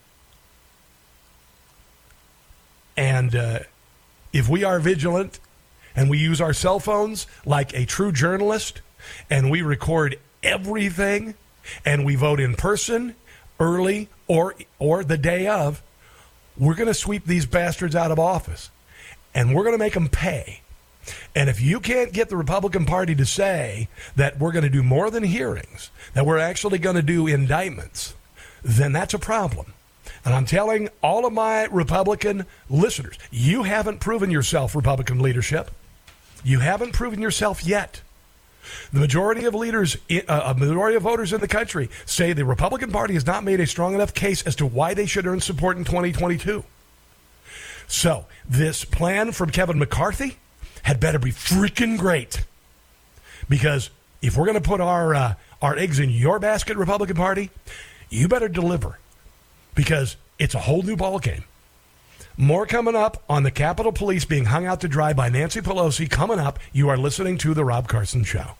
And uh, if we are vigilant and we use our cell phones like a true journalist and we record everything and we vote in person early or or the day of we're going to sweep these bastards out of office and we're going to make them pay and if you can't get the Republican Party to say that we're going to do more than hearings, that we're actually going to do indictments, then that's a problem. And I'm telling all of my Republican listeners, you haven't proven yourself, Republican leadership. You haven't proven yourself yet. The majority of leaders, uh, a majority of voters in the country say the Republican Party has not made a strong enough case as to why they should earn support in 2022. So, this plan from Kevin McCarthy had better be freaking great. Because if we're going to put our, uh, our eggs in your basket, Republican Party, you better deliver. Because it's a whole new ballgame. More coming up on the Capitol Police being hung out to dry by Nancy Pelosi. Coming up, you are listening to The Rob Carson Show.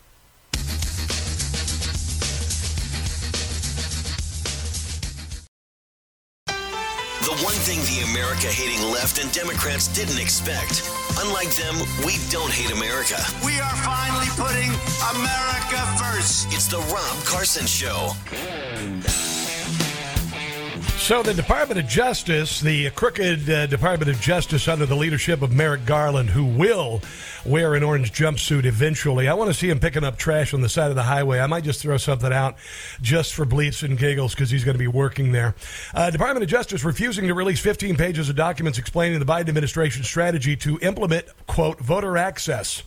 The one thing the America hating left and Democrats didn't expect. Unlike them, we don't hate America. We are finally putting America first. It's the Rob Carson Show. So, the Department of Justice, the crooked uh, Department of Justice under the leadership of Merrick Garland, who will wear an orange jumpsuit eventually. I want to see him picking up trash on the side of the highway. I might just throw something out just for bleats and giggles because he's going to be working there. Uh, Department of Justice refusing to release 15 pages of documents explaining the Biden administration's strategy to implement, quote, voter access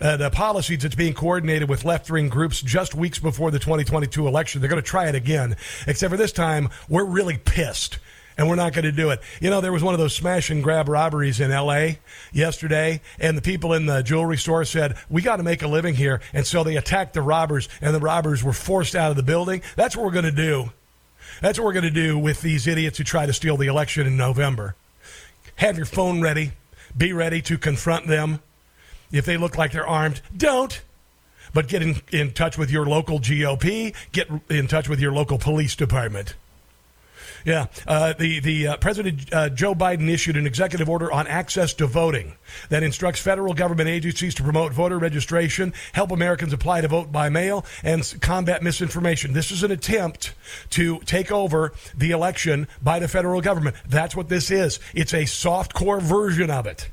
uh, the policies that's being coordinated with left wing groups just weeks before the 2022 election. They're going to try it again, except for this time, we're really pissed and we're not going to do it. You know, there was one of those smash and grab robberies in L.A. yesterday, and the people in the jewelry store said, We got to make a living here. And so they attacked the robbers, and the robbers were forced out of the building. That's what we're going to do. That's what we're going to do with these idiots who try to steal the election in November. Have your phone ready, be ready to confront them. If they look like they're armed, don't. But get in, in touch with your local GOP, get in touch with your local police department. Yeah, uh, the the uh, President uh, Joe Biden issued an executive order on access to voting that instructs federal government agencies to promote voter registration, help Americans apply to vote by mail, and combat misinformation. This is an attempt to take over the election by the federal government. That's what this is. It's a soft core version of it.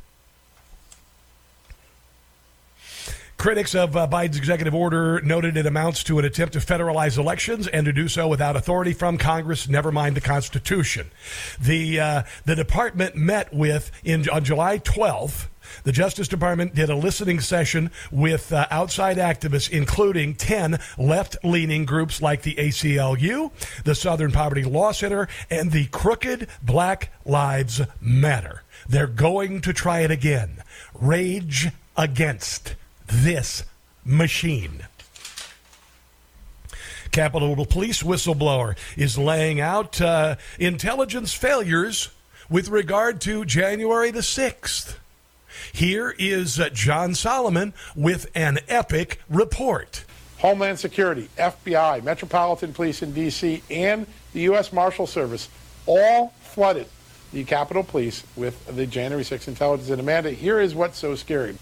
Critics of uh, Biden's executive order noted it amounts to an attempt to federalize elections and to do so without authority from Congress, never mind the Constitution. The, uh, the department met with, in, on July 12th, the Justice Department did a listening session with uh, outside activists, including 10 left leaning groups like the ACLU, the Southern Poverty Law Center, and the Crooked Black Lives Matter. They're going to try it again. Rage against this machine. Capitol Police whistleblower is laying out uh, intelligence failures with regard to January the 6th. Here is uh, John Solomon with an epic report. Homeland Security, FBI, Metropolitan Police in D.C., and the U.S. Marshal Service all flooded the Capitol Police with the January 6th intelligence. And Amanda, here is what's so scary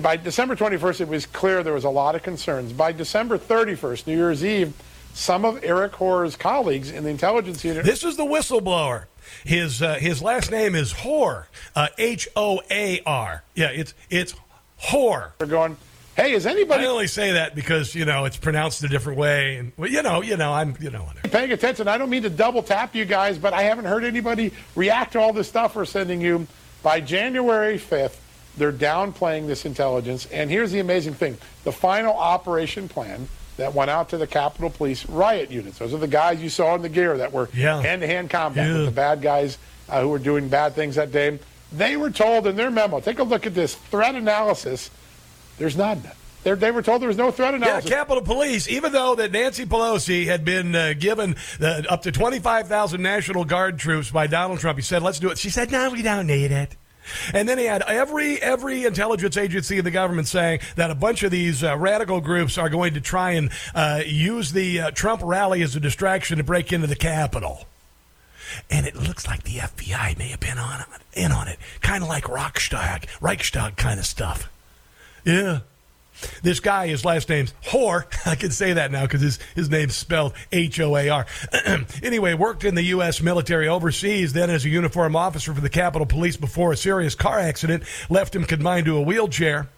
by December 21st, it was clear there was a lot of concerns. By December 31st, New Year's Eve, some of Eric Hoar's colleagues in the intelligence unit. This is the whistleblower. His uh, his last name is Hoar, uh, H O A R. Yeah, it's it's Hoar. They're going. Hey, is anybody? I only say that because you know it's pronounced a different way, and well, you know, you know, I'm you know. Paying attention. I don't mean to double tap you guys, but I haven't heard anybody react to all the stuff we're sending you. By January 5th, they're downplaying this intelligence. And here's the amazing thing: the final operation plan that went out to the Capitol Police riot units. Those are the guys you saw in the gear that were hand-to-hand combat Yeah. with the bad guys uh, who were doing bad things that day. They were told in their memo. Take a look at this threat analysis. There's none. They're, they were told there was no threat analysis. Yeah. Capitol Police, even though that Nancy Pelosi had been uh, given uh, up to 25,000 National Guard troops by Donald Trump, he said, let's do it. She said, no, we don't need it. And then he had every every intelligence agency in the government saying that a bunch of these uh, radical groups are going to try and uh, use the uh, Trump rally as a distraction to break into the Capitol. And it looks like the FBI may have been on in on it, kind of like Reichstag, Reichstag kind of stuff. Yeah. This guy, his last name's Hoar. [laughs] I can say that now because his, his name's spelled H O A R. [clears throat] anyway, worked in the U.S. military overseas, then as a uniform officer for the Capitol Police before a serious car accident left him confined to a wheelchair.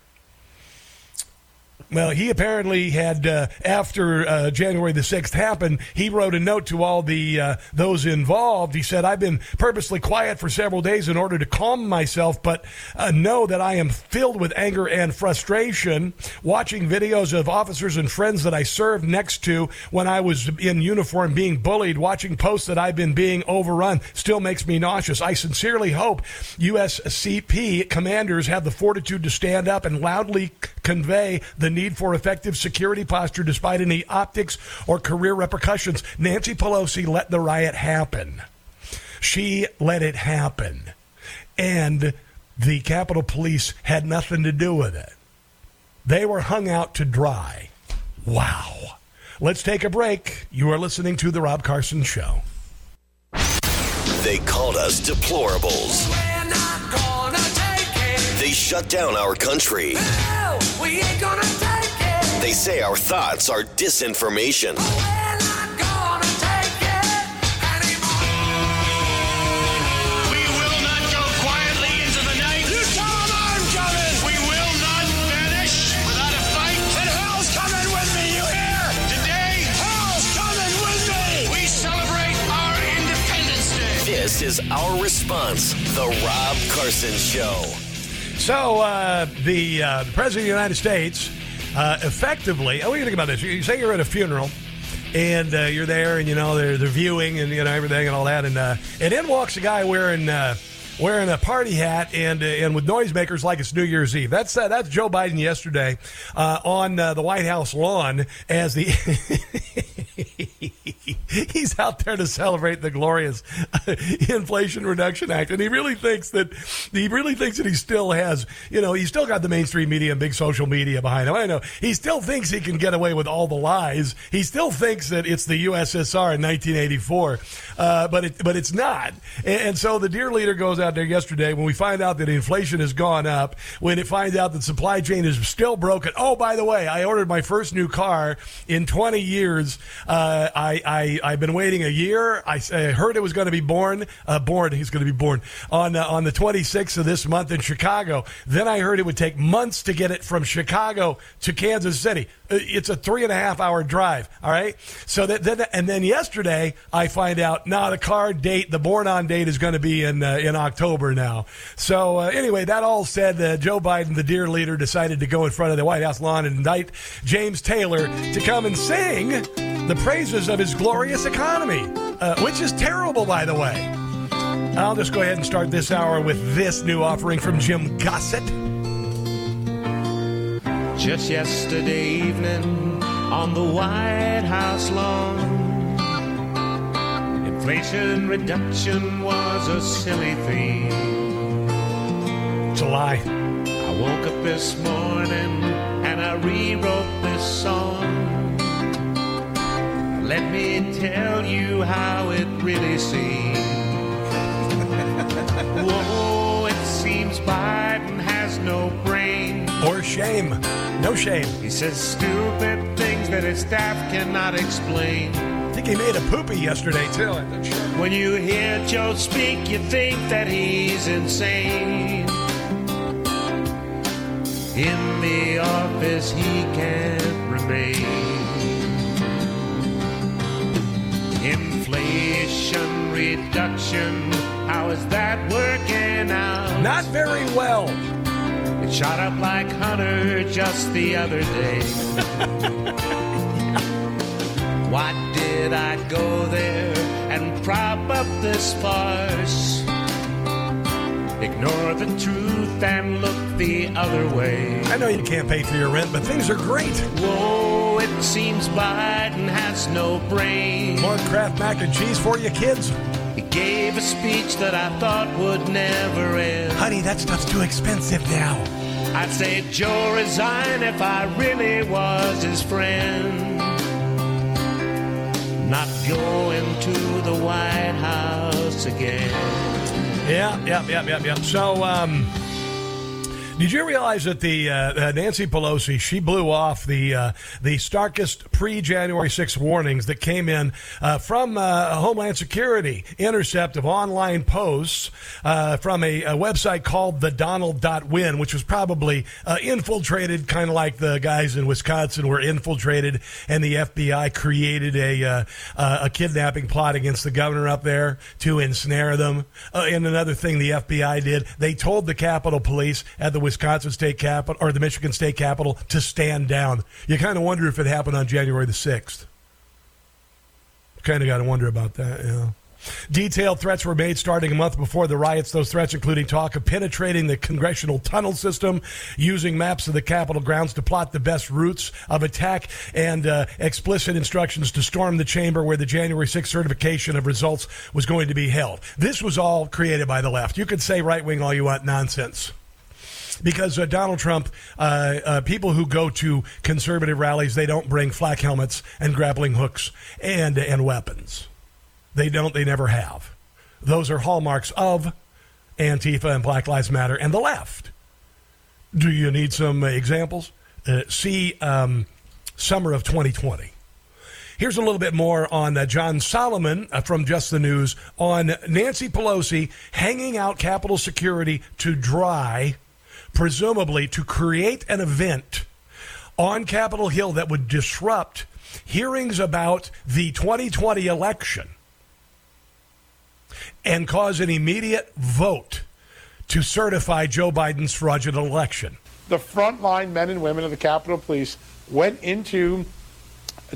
Well, he apparently had uh, after uh, January the sixth happened. He wrote a note to all the uh, those involved. He said, "I've been purposely quiet for several days in order to calm myself, but uh, know that I am filled with anger and frustration. Watching videos of officers and friends that I served next to when I was in uniform being bullied, watching posts that I've been being overrun, still makes me nauseous. I sincerely hope USCP commanders have the fortitude to stand up and loudly convey the need for effective security posture despite any optics or career repercussions. Nancy Pelosi let the riot happen. She let it happen. And the Capitol Police had nothing to do with it. They were hung out to dry. Wow. Let's take a break. You are listening to The Rob Carson Show. They called us deplorables. They shut down our country. They say our thoughts are disinformation. We will not go quietly into the night. You tell them I'm coming. We will not vanish without a fight. And hell's coming with me, you hear? Today, hell's coming with me. We celebrate our Independence Day. This is our response, The Rob Carson Show. So, uh, the, uh, the President of the United States uh, effectively, oh, do you think about this? You say you're at a funeral. And uh, you're there, and you know they're, they're viewing, and you know everything, and all that, and uh, and in walks a guy wearing uh, wearing a party hat and uh, and with noisemakers like it's New Year's Eve. That's uh, that's Joe Biden yesterday uh, on the White House lawn as the [laughs] [laughs] he's out there to celebrate the glorious Inflation Reduction Act, and he really thinks that he really thinks that he still has you know he's still got the mainstream media and big social media behind him. I know he still thinks he can get away with all the lies. He still thinks that it's the USSR in 1984, uh, but it but it's not. And, and so the dear leader goes out there yesterday when we find out that inflation has gone up, when it finds out that supply chain is still broken. Oh, by the way, I ordered my first new car in 20 years. Uh, I, I I've been waiting a year. I, I heard it was going to be born. Uh, born. He's going to be born on uh, on the 26th of this month in Chicago. Then I heard it would take months to get it from Chicago to Kansas City. Uh, It's a three and a half hour drive. All right. So that then and then yesterday I find out now the car date, the born on date is going to be in uh, in October now. So anyway, that all said, Joe Biden, the dear leader, decided to go in front of the White House lawn and indict James Taylor to come and sing the praises of his glorious economy, uh, which is terrible, by the way. I'll just go ahead and start this hour with this new offering from Jim Gossett. Just yesterday evening on the White House lawn, inflation reduction was a silly theme. Lie. I woke up this morning and I rewrote this song. Let me tell you how it really seems. [laughs] Whoa, it seems Biden has no brain. Or shame. No shame. He says stupid things that his staff cannot explain. I think he made a poopy yesterday, too. When you hear Joe speak, you think that he's insane. In the office, he can't remain. Reduction, how is that working out? Not very well. It shot up like Hunter just the other day. [laughs] Why did I go there and prop up this farce? Ignore the truth and look the other way. I know you can't pay for your rent, but things are great. Whoa, it seems Biden has no brain. More Kraft mac and cheese for you kids. Gave a speech that I thought would never end. Honey, that stuff's too expensive now. I'd say Joe resign if I really was his friend. Not going to the White House again. Yeah, yeah, yeah, yeah, yeah. So, um, did you realize that the uh, uh, Nancy Pelosi she blew off the uh, the starkest pre January 6 warnings that came in uh, from uh, Homeland Security intercept of online posts uh, from a, a website called the Donald.win, which was probably infiltrated, kind of like the guys in Wisconsin were infiltrated, and the FBI created a a kidnapping plot against the governor up there to ensnare them. and another thing the FBI did, they told the Capitol Police at the Wisconsin State Capitol or the Michigan State Capitol to stand down. You kind of wonder if it happened on January the 6th. Kind of got to wonder about that, yeah. Detailed threats were made starting a month before the riots. Those threats including talk of penetrating the congressional tunnel system, using maps of the Capitol grounds to plot the best routes of attack, and uh, explicit instructions to storm the chamber where the January 6th certification of results was going to be held. This was all created by the left. You could say right wing all you want, nonsense because uh, Donald Trump, uh, uh, people who go to conservative rallies, they don't bring flak helmets and grappling hooks and and weapons. They don't. They never have. Those are hallmarks of Antifa and Black Lives Matter and the left. Do you need some examples? Uh, see um, summer of 2020. Here's a little bit more on uh, John Solomon uh, from Just the News on Nancy Pelosi hanging out Capitol security to dry presumably to create an event on Capitol Hill that would disrupt hearings about the 2020 election and cause an immediate vote to certify Joe Biden's fraudulent election. The frontline men and women of the Capitol Police went into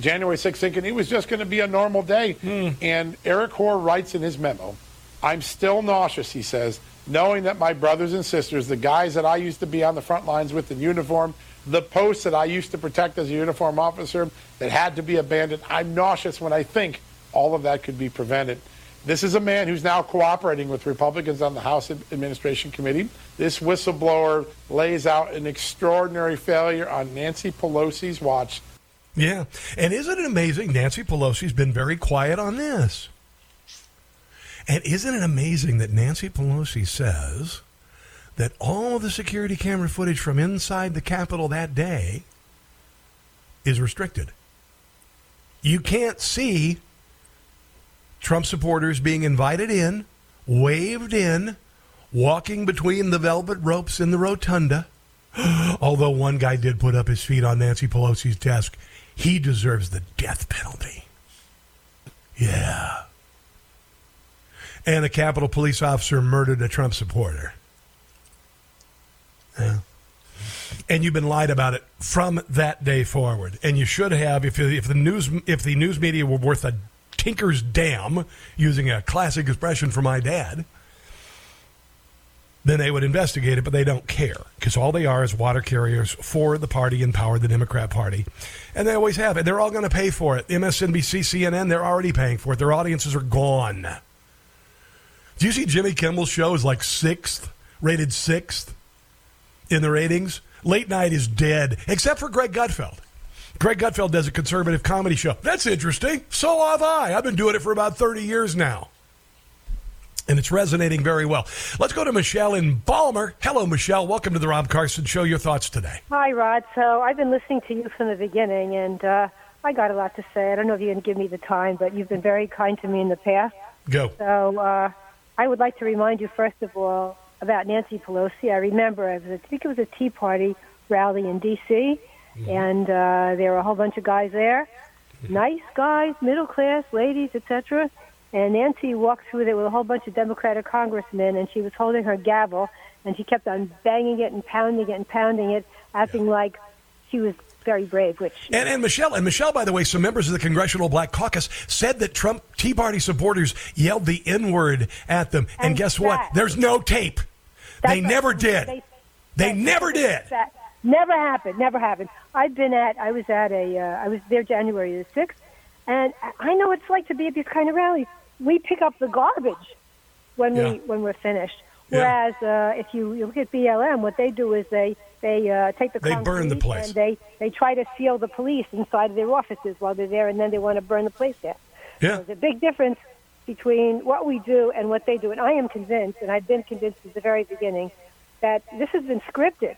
January 6th thinking it was just going to be a normal day. Hmm. And Eric Hoar writes in his memo, I'm still nauseous, he says, knowing that my brothers and sisters, the guys that I used to be on the front lines with in uniform, the posts that I used to protect as a uniform officer that had to be abandoned, I'm nauseous when I think all of that could be prevented. This is a man who's now cooperating with Republicans on the House Administration Committee. This whistleblower lays out an extraordinary failure on Nancy Pelosi's watch. Yeah. And isn't it amazing? Nancy Pelosi's been very quiet on this. And isn't it amazing that Nancy Pelosi says that all of the security camera footage from inside the Capitol that day is restricted? You can't see Trump supporters being invited in, waved in, walking between the velvet ropes in the rotunda. [gasps] Although one guy did put up his feet on Nancy Pelosi's desk, he deserves the death penalty. Yeah and a Capitol police officer murdered a Trump supporter. Yeah. And you've been lied about it from that day forward, and you should have if if the news if the news media were worth a tinker's dam, using a classic expression from my dad, then they would investigate it, but they don't care because all they are is water carriers for the party in power, the Democrat Party. And they always have it. They're all going to pay for it. MSNBC, CNN, they're already paying for it. Their audiences are gone. Do you see Jimmy Kimmel's show is like sixth, rated sixth in the ratings? Late night is dead, except for Greg Gutfeld. Greg Gutfeld does a conservative comedy show. That's interesting. So have I. I've been doing it for about 30 years now. And it's resonating very well. Let's go to Michelle in Balmer. Hello, Michelle. Welcome to the Rob Carson Show. Your thoughts today? Hi, Rod. So I've been listening to you from the beginning, and uh, I got a lot to say. I don't know if you can give me the time, but you've been very kind to me in the past. Go. So uh, I would like to remind you, first of all, about Nancy Pelosi. I remember, I, was, I think it was a Tea Party rally in D.C., and uh, there were a whole bunch of guys there, nice guys, middle class ladies, etc. And Nancy walked through there with a whole bunch of Democratic congressmen, and she was holding her gavel, and she kept on banging it and pounding it and pounding it, acting like she was very brave. Which And, and Michelle, and Michelle, by the way, some members of the Congressional Black Caucus said that Trump Tea Party supporters yelled the N word at them. And, And guess what? There's no tape. They never did. They- They never did. That never happened. Never happened. I've been at. I was at a. Uh, I was there January the sixth, and I- I know what it's like to be at these kind of rallies. We pick up the garbage when Yeah. we when we're finished. Yeah. Whereas uh, if you, you look at BLM, what they do is they they uh, take the They burn the place. and they they try to seal the police inside of their offices while they're there, and then they want to burn the place down. Yeah. There's a big difference between what we do and what they do, and I am convinced, and I've been convinced since the very beginning, that this has been scripted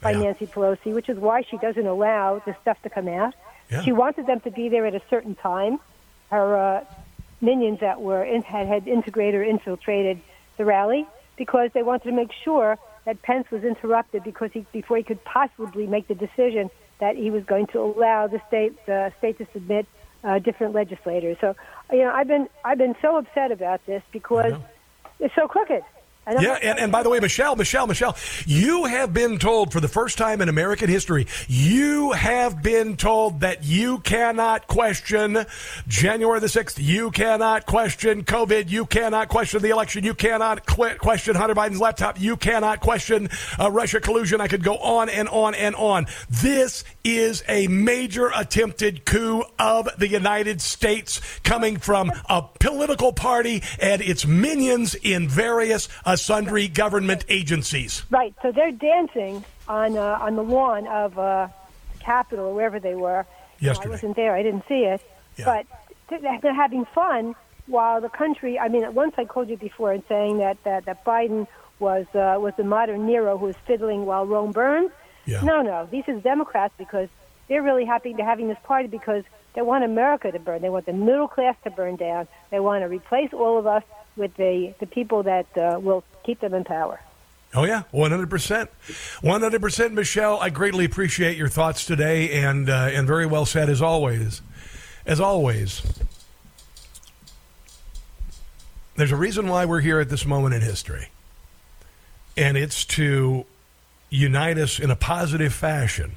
by Nancy Pelosi, which is why she doesn't allow this stuff to come out. Yeah. She wanted them to be there at a certain time. Her uh, minions that were in, had, had integrated or infiltrated the rally because they wanted to make sure that Pence was interrupted because he, before he could possibly make the decision that he was going to allow the state the state to submit uh, different legislators. So, you know, I've been I've been so upset about this because it's so crooked. Yeah, and, and by the way, Michelle, Michelle, Michelle, you have been told for the first time in American history, you have been told that you cannot question January the 6th. You cannot question COVID. You cannot question the election. You cannot qu- question Hunter Biden's laptop. You cannot question uh, Russia collusion. I could go on and on and on. This is a major attempted coup of the United States coming from a political party and its minions in various uh, sundry government agencies. Right. So they're dancing on uh, on the lawn of uh, Capitol or wherever they were. Yesterday. I wasn't there. I didn't see it. But they're having fun while the country. I mean, once I called you before and saying that that, that Biden was uh, was the modern Nero who was fiddling while Rome burns. Yeah. No, no. These are Democrats because they're really happy to having this party because they want America to burn. They want the middle class to burn down. They want to replace all of us with the the people that uh, will keep them in power. Oh yeah, one hundred percent, one hundred percent, Michelle. I greatly appreciate your thoughts today, and uh, and very well said as always. As always, there's a reason why we're here at this moment in history, and it's to unite us in a positive fashion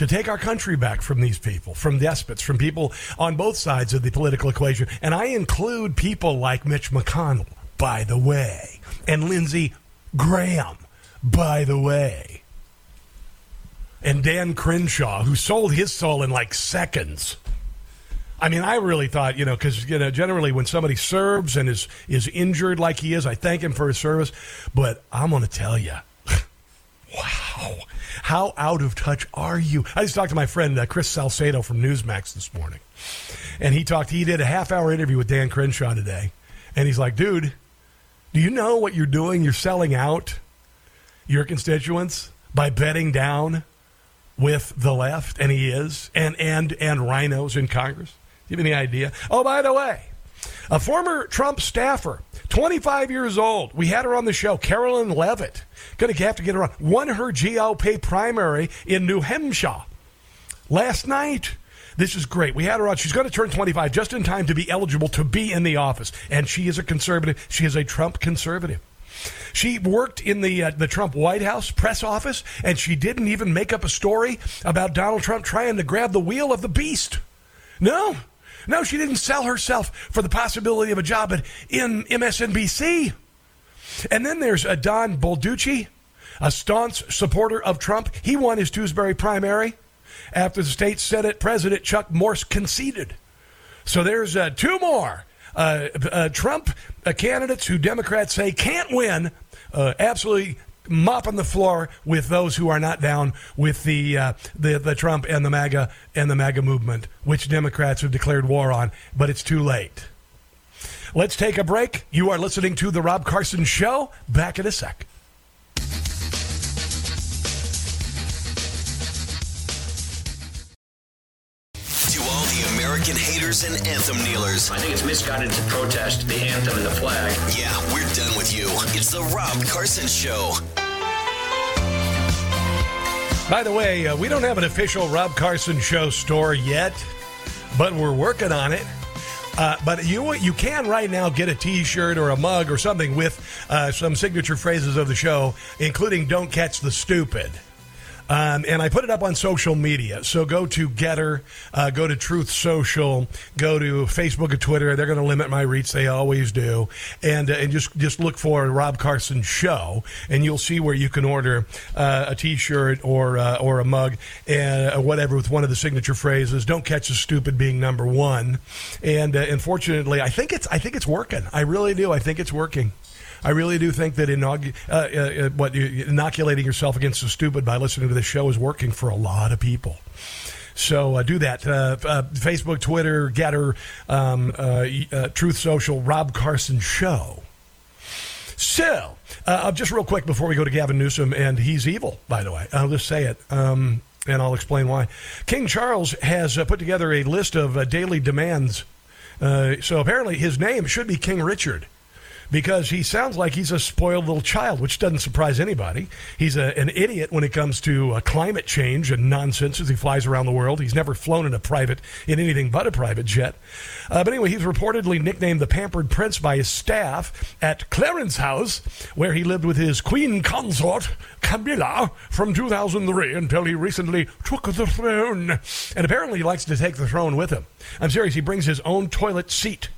to take our country back from these people, from despots, from people on both sides of the political equation. And I include people like Mitch McConnell, by the way, and Lindsey Graham, by the way, and Dan Crenshaw, who sold his soul in like seconds. I mean, I really thought, you know, because you know, generally when somebody serves and is is injured like he is, I thank him for his service. But I'm going to tell you, [laughs] wow, how out of touch are you? I just talked to my friend uh, Chris Salcedo from Newsmax this morning, and he talked. He did a half hour interview with Dan Crenshaw today, and he's like, "Dude, do you know what you're doing? You're selling out your constituents by betting down with the left, and he is, and and and rhinos in Congress. Do you have any idea? Oh, by the way, a former Trump staffer, 25 years old. We had her on the show, Karoline Leavitt. Going to have to get her on. Won her GOP primary in New Hampshire last night. This is great. We had her on. She's going to turn 25 just in time to be eligible to be in the office. And she is a conservative. She is a Trump conservative. She worked in the uh, the Trump White House press office, and she didn't even make up a story about Donald Trump trying to grab the wheel of the beast. No, no, she didn't sell herself for the possibility of a job at in MSNBC. And then there's uh, Don Bolducci, a staunch supporter of Trump. He won his Dewsbury primary after the state Senate President Chuck Morse conceded. So there's uh, two more uh, uh, Trump uh, candidates who Democrats say can't win, uh, absolutely mopping the floor with those who are not down with the, uh, the the Trump and the MAGA and the MAGA movement, which Democrats have declared war on. But it's too late. Let's take a break. You are listening to the Rob Carson Show. Back in a sec. To American haters and anthem kneelers. I think it's misguided to protest the anthem and the flag. Yeah, we're done with you. It's the Rob Carson Show. By the way, uh, we don't have an official Rob Carson Show store yet, but we're working on it. Uh, but you you can right now get a T-shirt or a mug or something with uh, some signature phrases of the show, including "Don't catch the stupid." Um, and I put it up on social media. So go to Getter, uh, go to Truth Social, go to Facebook and Twitter. They're going to limit my reach. They always do. And uh, and just just look for Rob Carson Show, and you'll see where you can order uh, a T-shirt or uh, or a mug and uh, whatever with one of the signature phrases. Don't catch a stupid being number one. And uh, unfortunately, I think it's I think it's working. I really do. I think it's working. I really do think that inaug- uh, uh, what inoculating yourself against the stupid by listening to this show is working for a lot of people. So uh, do that. Uh, uh, Facebook, Twitter, Getter, um, uh, uh, Truth Social, Rob Carson Show. So, uh, just real quick before we go to Gavin Newsom, and he's evil, by the way. I'll just say it. Um, and I'll explain why. King Charles has uh, put together a list of uh, daily demands. Uh, so apparently his name should be King Richard because he sounds like he's a spoiled little child, which doesn't surprise anybody. He's a, an idiot when it comes to uh, climate change and nonsense as he flies around the world. He's never flown in a private, in anything but a private jet. Uh, but anyway, he's reportedly nicknamed the Pampered Prince by his staff at Clarence House, where he lived with his queen consort, Camilla, from 2003 until he recently took the throne. And apparently he likes to take the throne with him. I'm serious, he brings his own toilet seat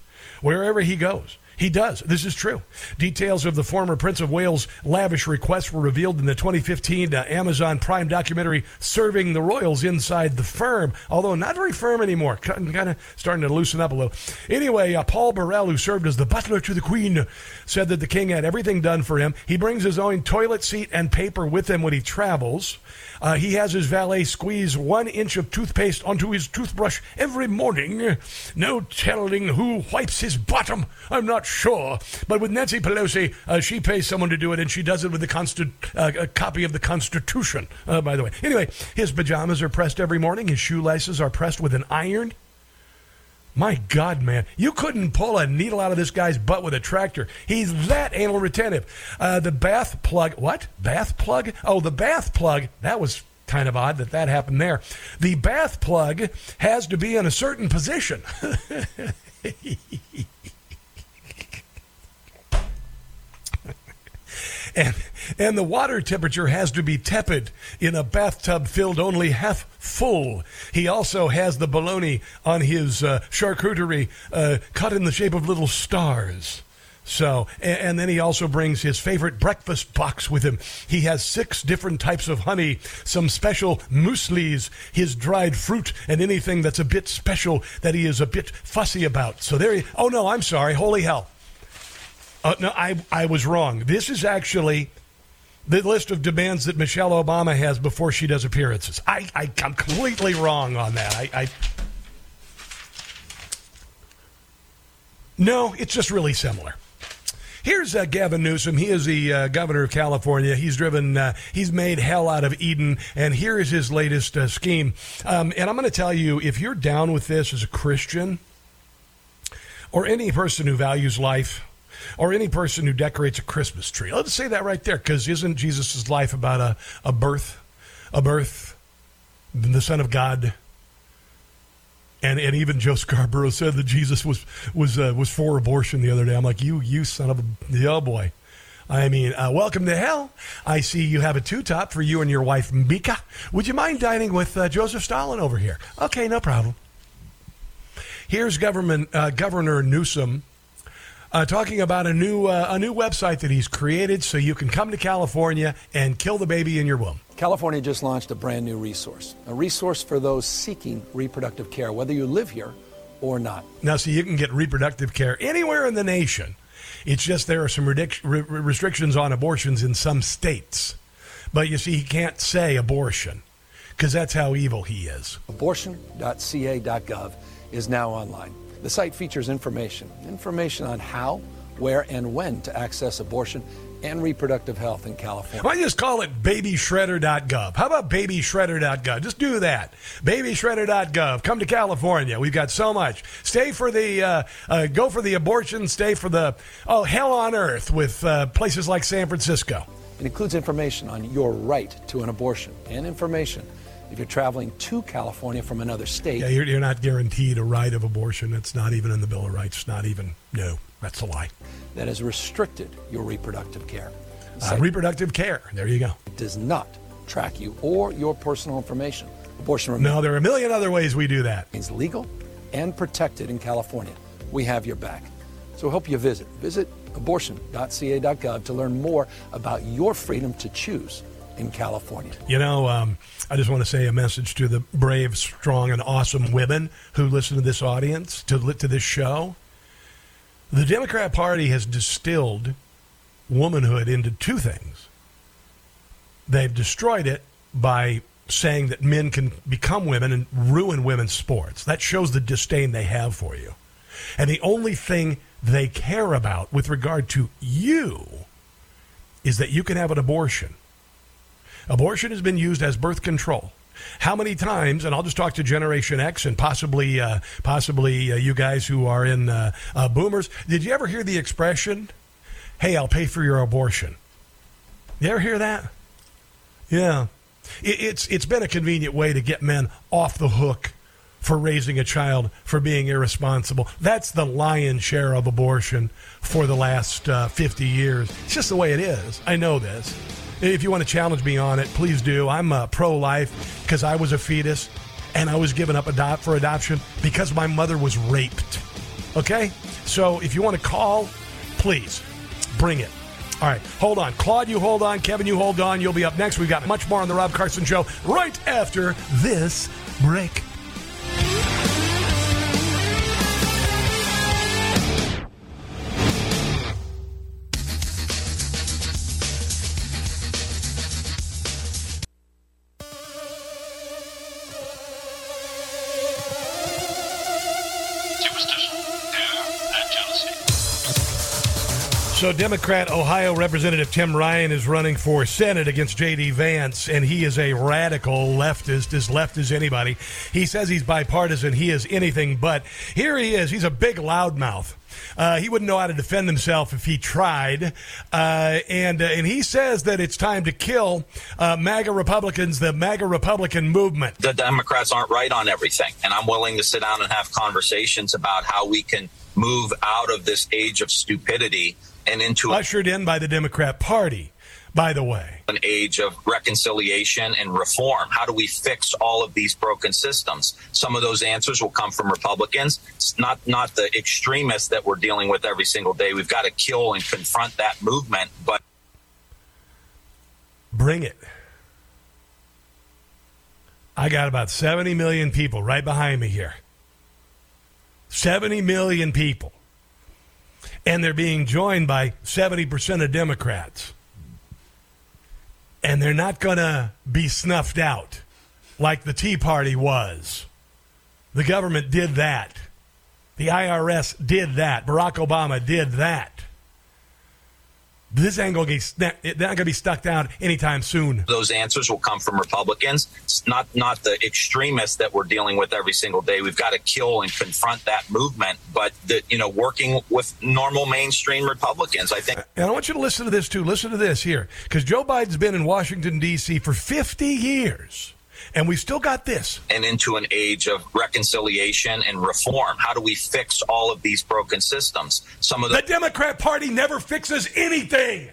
wherever he goes. He does. This is true. Details of the former Prince of Wales' lavish requests were revealed in the 2015 uh, Amazon Prime documentary Serving the Royals Inside the Firm, although not very firm anymore. Kind of starting to loosen up a little. Anyway, uh, Paul Burrell, who served as the butler to the Queen, said that the King had everything done for him. He brings his own toilet seat and paper with him when he travels. Uh, he has his valet squeeze one inch of toothpaste onto his toothbrush every morning. No telling who wipes his bottom. I'm not sure. But with Nancy Pelosi, uh, she pays someone to do it, and she does it with constant uh, a copy of the Constitution. Uh, by the way, anyway, his pajamas are pressed every morning. His shoelaces are pressed with an iron. My God, man, you couldn't pull a needle out of this guy's butt with a tractor. He's that anal retentive. Uh, the bath plug, what? Bath plug? Oh, the bath plug. That was kind of odd that that happened there. The bath plug has to be in a certain position. [laughs] and and the water temperature has to be tepid in a bathtub filled only half full. He also has the bologna on his uh, charcuterie uh, cut in the shape of little stars. So, and, and, then he also brings his favorite breakfast box with him. He has six different types of honey, some special mueslis, his dried fruit, and anything that's a bit special that he is a bit fussy about. So there he, oh no, I'm sorry, holy hell. Uh, no, I, I was wrong. This is actually the list of demands that Michelle Obama has before she does appearances. I, I, am completely wrong on that. I, I, no, it's just really similar. Here's uh, Gavin Newsom. He is the uh, governor of California. He's driven, uh, he's made hell out of Eden, and here is his latest uh, scheme. Um, and I'm going to tell you, if you're down with this as a Christian or any person who values life, or any person who decorates a Christmas tree. Let's say that right there, because isn't Jesus' life about a, a birth, a birth, the Son of God? And, and even Joe Scarborough said that Jesus was was uh, was for abortion the other day. I'm like, you you son of a oh boy. I mean, uh, welcome to hell. I see you have a two top for you and your wife Mika. Would you mind dining with uh, Joseph Stalin over here? Okay, no problem. Here's government uh, Governor Newsom uh, talking about a new uh, a new website that he's created so you can come to California and kill the baby in your womb. California just launched a brand new resource, a resource for those seeking reproductive care, whether you live here or not. Now, so you can get reproductive care anywhere in the nation. It's just there are some ridic- re- restrictions on abortions in some states. But you see, he can't say abortion because that's how evil he is. Abortion.ca.gov is now online. The site features information information on how where and when to access abortion and reproductive health in California. Why just call it babyshredder.gov? How about babyshredder.gov? Just do that. Babyshredder.gov. Come to California. We've got so much. Stay for the, uh, uh, go for the abortion. Stay for the, oh, hell on earth with uh, places like San Francisco. It includes information on your right to an abortion and information if you're traveling to California from another state. Yeah, you're, you're not guaranteed a right of abortion. It's not even in the Bill of Rights. Not even, no, that's a lie. That has restricted your reproductive care. Uh, reproductive care. There you go. It does not track you or your personal information. Abortion No, there are a million other ways we do that. It's legal and protected in California. We have your back. So help you visit. Visit abortion.ca.gov to learn more about your freedom to choose in California. You know, um, I just want to say a message to the brave, strong, and awesome women who listen to this audience, to, to this show. The Democrat Party has distilled womanhood into two things. They've destroyed it by saying that men can become women and ruin women's sports. That shows the disdain they have for you. And the only thing they care about with regard to you is that you can have an abortion. Abortion has been used as birth control. How many times? And I'll just talk to Generation X and possibly, uh, possibly uh, you guys who are in uh, uh, boomers. Did you ever hear the expression, "Hey, I'll pay for your abortion"? You ever hear that? Yeah, it, it's it's been a convenient way to get men off the hook for raising a child for being irresponsible. That's the lion's share of abortion for the last uh, 50 years. It's just the way it is. I know this. If you want to challenge me on it, please do. I'm uh, pro life because I was a fetus and I was given up adopt for adoption because my mother was raped. Okay? So if you want to call, please bring it. All right, hold on. Claude, you hold on. Kevin, you hold on. You'll be up next. We've got much more on The Rob Carson Show right after this break. So, Democrat Ohio Representative Tim Ryan is running for Senate against J.D. Vance, and he is a radical leftist, as left as anybody. He says he's bipartisan. He is anything but. Here he is. He's a big loudmouth. Uh, he wouldn't know how to defend himself if he tried, uh, and uh, and he says that it's time to kill uh, MAGA Republicans, the MAGA Republican movement. the Democrats aren't right on everything. And I'm willing to sit down and have conversations about how we can move out of this age of stupidity and into Ushered in by the Democrat Party, by the way. an age of reconciliation and reform. How do we fix all of these broken systems? Some of those answers will come from Republicans. It's not not the extremists that we're dealing with every single day. We've got to kill and confront that movement, but Bring it. I got about 70 million people right behind me here. 70 million people. And they're being joined by 70% of Democrats. And they're not going to be snuffed out like the Tea Party was. The government did that. The IRS did that. Barack Obama did that. This ain't going to be they're not going to be stuck down anytime soon. those answers will come from Republicans. It's not not the extremists that we're dealing with every single day. We've got to kill and confront that movement, but the, you know, working with normal mainstream Republicans, I think. And I want you to listen to this too. Listen to this here, because Joe Biden's been in Washington D.C. for 50 years, and we still got this. and into an age of reconciliation and reform. How do we fix all of these broken systems? Some of the The Democrat Party never fixes anything.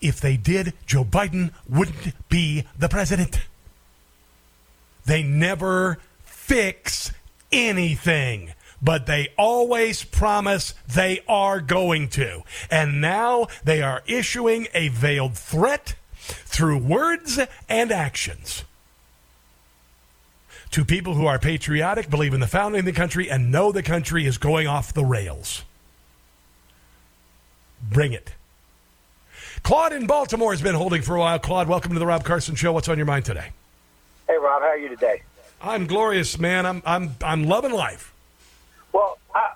If they did, Joe Biden wouldn't be the president. They never fix anything, but they always promise they are going to. And now they are issuing a veiled threat through words and actions to people who are patriotic, believe in the founding of the country, and know the country is going off the rails. Bring it. Claude in Baltimore has been holding for a while. Claude, welcome to the Rob Carson Show. What's on your mind today? Hey, Rob, how are you today? I'm glorious, man. I'm I'm I'm loving life. Well, I,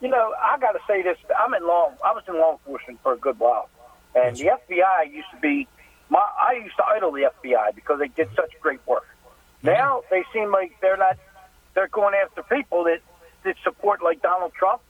you know, I got to say this. I'm in law. I was in law enforcement for a good while, and the FBI used to be. My, I used to idol the FBI because they did such great work. Now they seem like they're not. They're going after people that that support like Donald Trump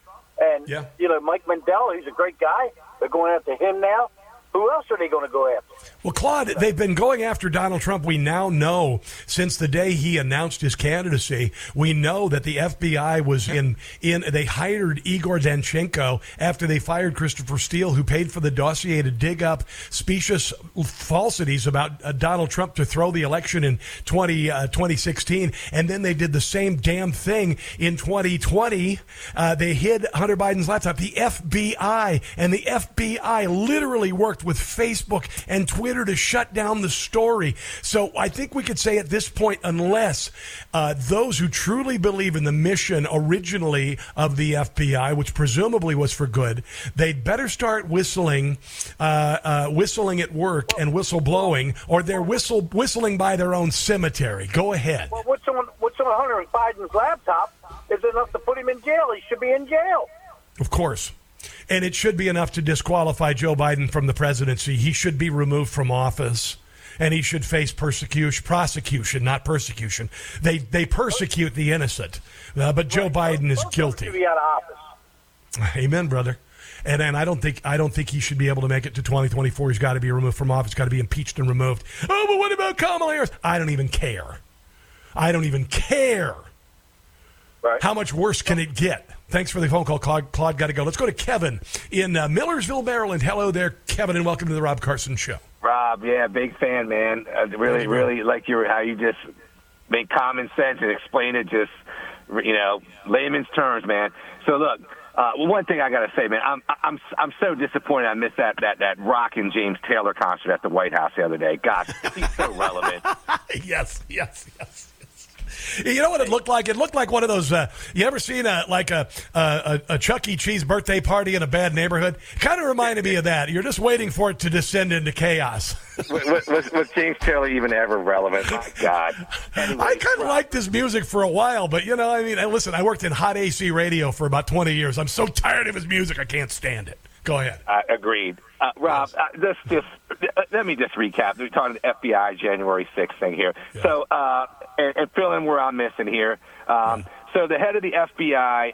and you know Mike Lindell. He's a great guy. They're going after him now. Who else are they going to go after? Well, Claude, they've been going after Donald Trump. We now know since the day he announced his candidacy, we know that the FBI was in in. They hired Igor Danchenko after they fired Christopher Steele, who paid for the dossier to dig up specious falsities about uh, Donald Trump to throw the election in 20, uh, 2016, and then they did the same damn thing in 2020. Uh, they hid Hunter Biden's laptop. The FBI and the FBI literally worked with Facebook and Twitter to shut down the story. So I think we could say at this point, unless uh, those who truly believe in the mission originally of the FBI, which presumably was for good, they'd better start whistling, uh, uh, whistling at work and whistle blowing, or they're whistle whistling by their own cemetery. Go ahead. Well, what's on what's on Hunter Biden's laptop is enough to put him in jail. He should be in jail. Of course. And it should be enough to disqualify Joe Biden from the presidency. He should be removed from office. And he should face persecution, prosecution, not persecution. They they persecute the innocent, uh, but Joe Biden is guilty. Be out of office. [laughs] Amen, brother. And and I don't think I don't think he should be able to make it to 2024. He's got to be removed from office. Got to be impeached and removed. Oh, but what about Kamala Harris? I don't even care. I don't even care. Right. How much worse can it get? Thanks for the phone call, Claude. Claude, got to go. Let's go to Kevin in uh, Millersville, Maryland. Hello there, Kevin, and welcome to the Rob Carson Show. Rob, yeah, big fan, man. I really, really like your how you just make common sense and explain it just, you know, layman's terms, man. So look, uh, one thing I got to say, man, I'm I'm I'm so disappointed I missed that that that Rock and James Taylor concert at the White House the other day. Gosh, he's so relevant. [laughs] yes, yes, yes. You know what it looked like? It looked like one of those. Uh, you ever seen a like a, a a Chuck E. Cheese birthday party in a bad neighborhood? Kind of reminded me of that. You're just waiting for it to descend into chaos. [laughs] was, was, was James Taylor even ever relevant? My God. [laughs] Anyway, I kind of liked his music for a while, but you know, I mean, listen, I worked in hot AC radio for about 20 years. I'm so tired of his music, I can't stand it. Go ahead. Uh, agreed. Uh, Rob, uh, this just uh, let me just recap. We're talking the FBI January 6th thing here. So, uh, and, and fill in where I'm missing here. Um, So, the head of the FBI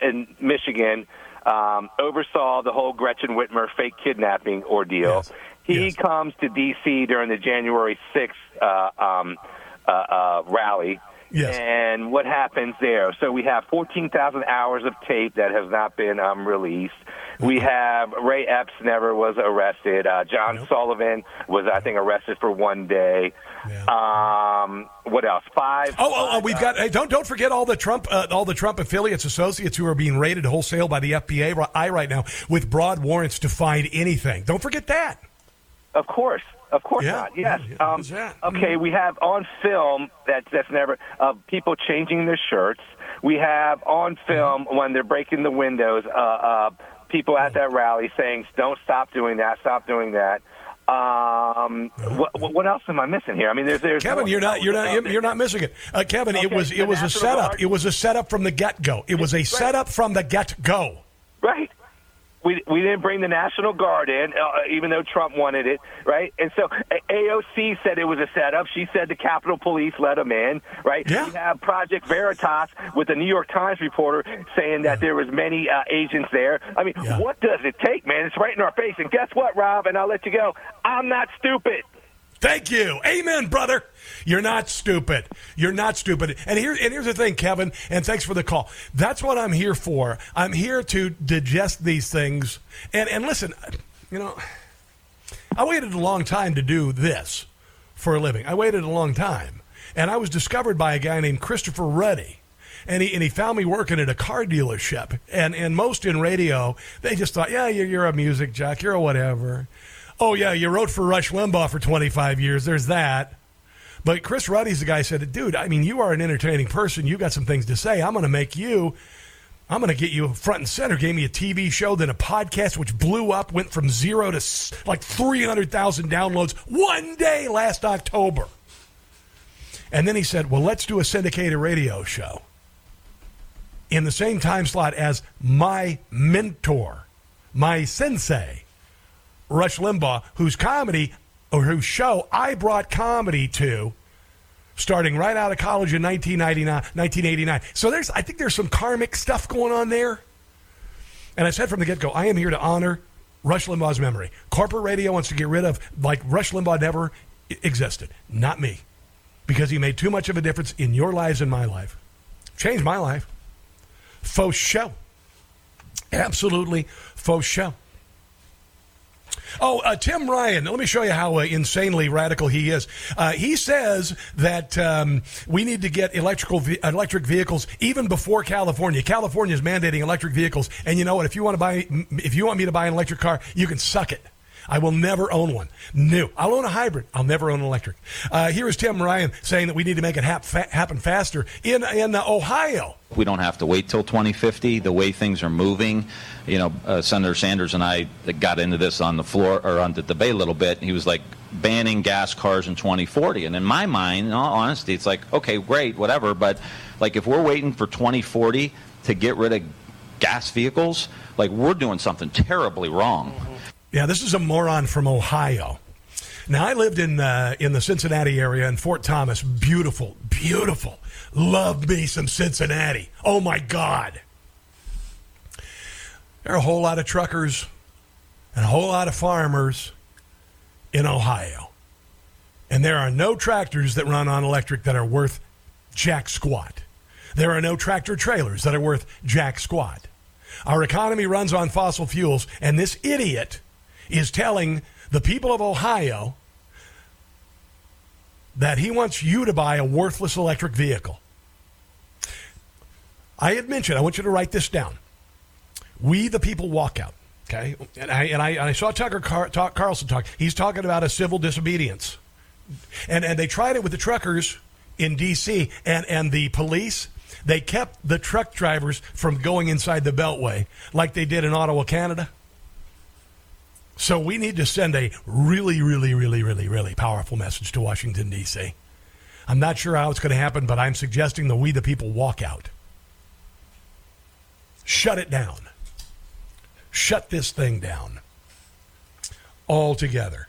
in, Michigan um, oversaw the whole Gretchen Whitmer fake kidnapping ordeal. He comes to D.C. during the January 6th uh, um, uh, uh, rally. Yes. And what happens there? So we have 14,000 hours of tape that has not been um, released. We have Ray Epps never was arrested. Uh, John Sullivan was, I think, arrested for one day. Um, what else? Five. Oh, oh, oh we've got. Hey, don't don't forget all the Trump, uh, all the Trump affiliates, associates who are being raided wholesale by the FBI ri- right now with broad warrants to find anything. Don't forget that. Of course, of course Yeah. not. Yes. Yeah, Um, that? okay, we have on film that that's never uh, people changing their shirts. We have on film when they're breaking the windows. Uh, uh, people at that rally saying, "Don't stop doing that. Stop doing that." Um, what, what else am I missing here? I mean, there's, there's Kevin, you're not you're not you're, you're not missing it. Uh, Kevin, it was it was a setup. It was a setup from the get go. It was a setup from the get go. Right. We, we didn't bring the National Guard in, uh, even though Trump wanted it, right? And so AOC said it was a setup. She said the Capitol Police let them in, right? Yeah. We have Project Veritas with the New York Times reporter saying that there was many uh, agents there. I mean, what does it take, man? It's right in our face. And guess what, Rob? And I'll let you go. I'm not stupid. Thank you. Amen, brother. You're not stupid. You're not stupid. And here and here's the thing, Kevin, and thanks for the call. That's what I'm here for. I'm here to digest these things. And and listen, you know, I waited a long time to do this for a living. I waited a long time. And I was discovered by a guy named Christopher Ruddy. And he, and he found me working at a car dealership. And, and most in radio, they just thought, yeah, you're, you're a music jock, you're a whatever. Oh, yeah, you wrote for Rush Limbaugh for 25 years. There's that. But Chris Ruddy's the guy who said, dude, I mean, you are an entertaining person. You got some things to say. I'm going to make you, I'm going to get you front and center. Gave me a TV show, then a podcast, which blew up, went from zero to like 300,000 downloads one day last October. And then he said, well, let's do a syndicated radio show. in the same time slot as my mentor, my sensei, Rush Limbaugh, whose comedy or whose show I brought comedy to starting right out of college in 1999, 1989. So there's, I think there's some karmic stuff going on there. And I said from the get go, I am here to honor Rush Limbaugh's memory. Corporate radio wants to get rid of, like Rush Limbaugh never existed. Not me. Because he made too much of a difference in your lives and my life. Changed my life. Faux show. Absolutely faux show. Oh, uh, Tim Ryan. Let me show you how uh, insanely radical he is. Uh, he says that um, we need to get electrical ve- electric vehicles even before California. California is mandating electric vehicles, and you know what? If you want to buy, if you want me to buy an electric car, you can suck it. I will never own one. No, I'll own a hybrid. I'll never own an electric. Uh, here is Tim Ryan saying that we need to make it hap- fa- happen faster in in uh, Ohio. We don't have to wait till 2050. The way things are moving, you know, uh, Senator Sanders and I got into this on the floor or on the debate a little bit. He was like banning gas cars in 2040, and in my mind, in all honesty, it's like okay, great, whatever. But like if we're waiting for 2040 to get rid of gas vehicles, like we're doing something terribly wrong. Yeah, this is a moron from Ohio. Now I lived in uh, in the Cincinnati area in Fort Thomas. Beautiful, beautiful. Love me some Cincinnati. Oh my God. There are a whole lot of truckers and a whole lot of farmers in Ohio. And there are no tractors that run on electric that are worth jack squat. There are no tractor trailers that are worth jack squat. Our economy runs on fossil fuels, and this idiot is telling the people of Ohio that he wants you to buy a worthless electric vehicle. I had mentioned, I want you to write this down. We the people walk out. Okay, and I and I, and I saw Tucker Car- talk, Carlson talk. He's talking about a civil disobedience, and and they tried it with the truckers in D.C. and and the police. They kept the truck drivers from going inside the Beltway like they did in Ottawa, Canada. So we need to send a really, really, really, really, really powerful message to Washington, D.C. I'm not sure how it's going to happen, but I'm suggesting that we, the people, walk out. Shut it down. Shut this thing down altogether.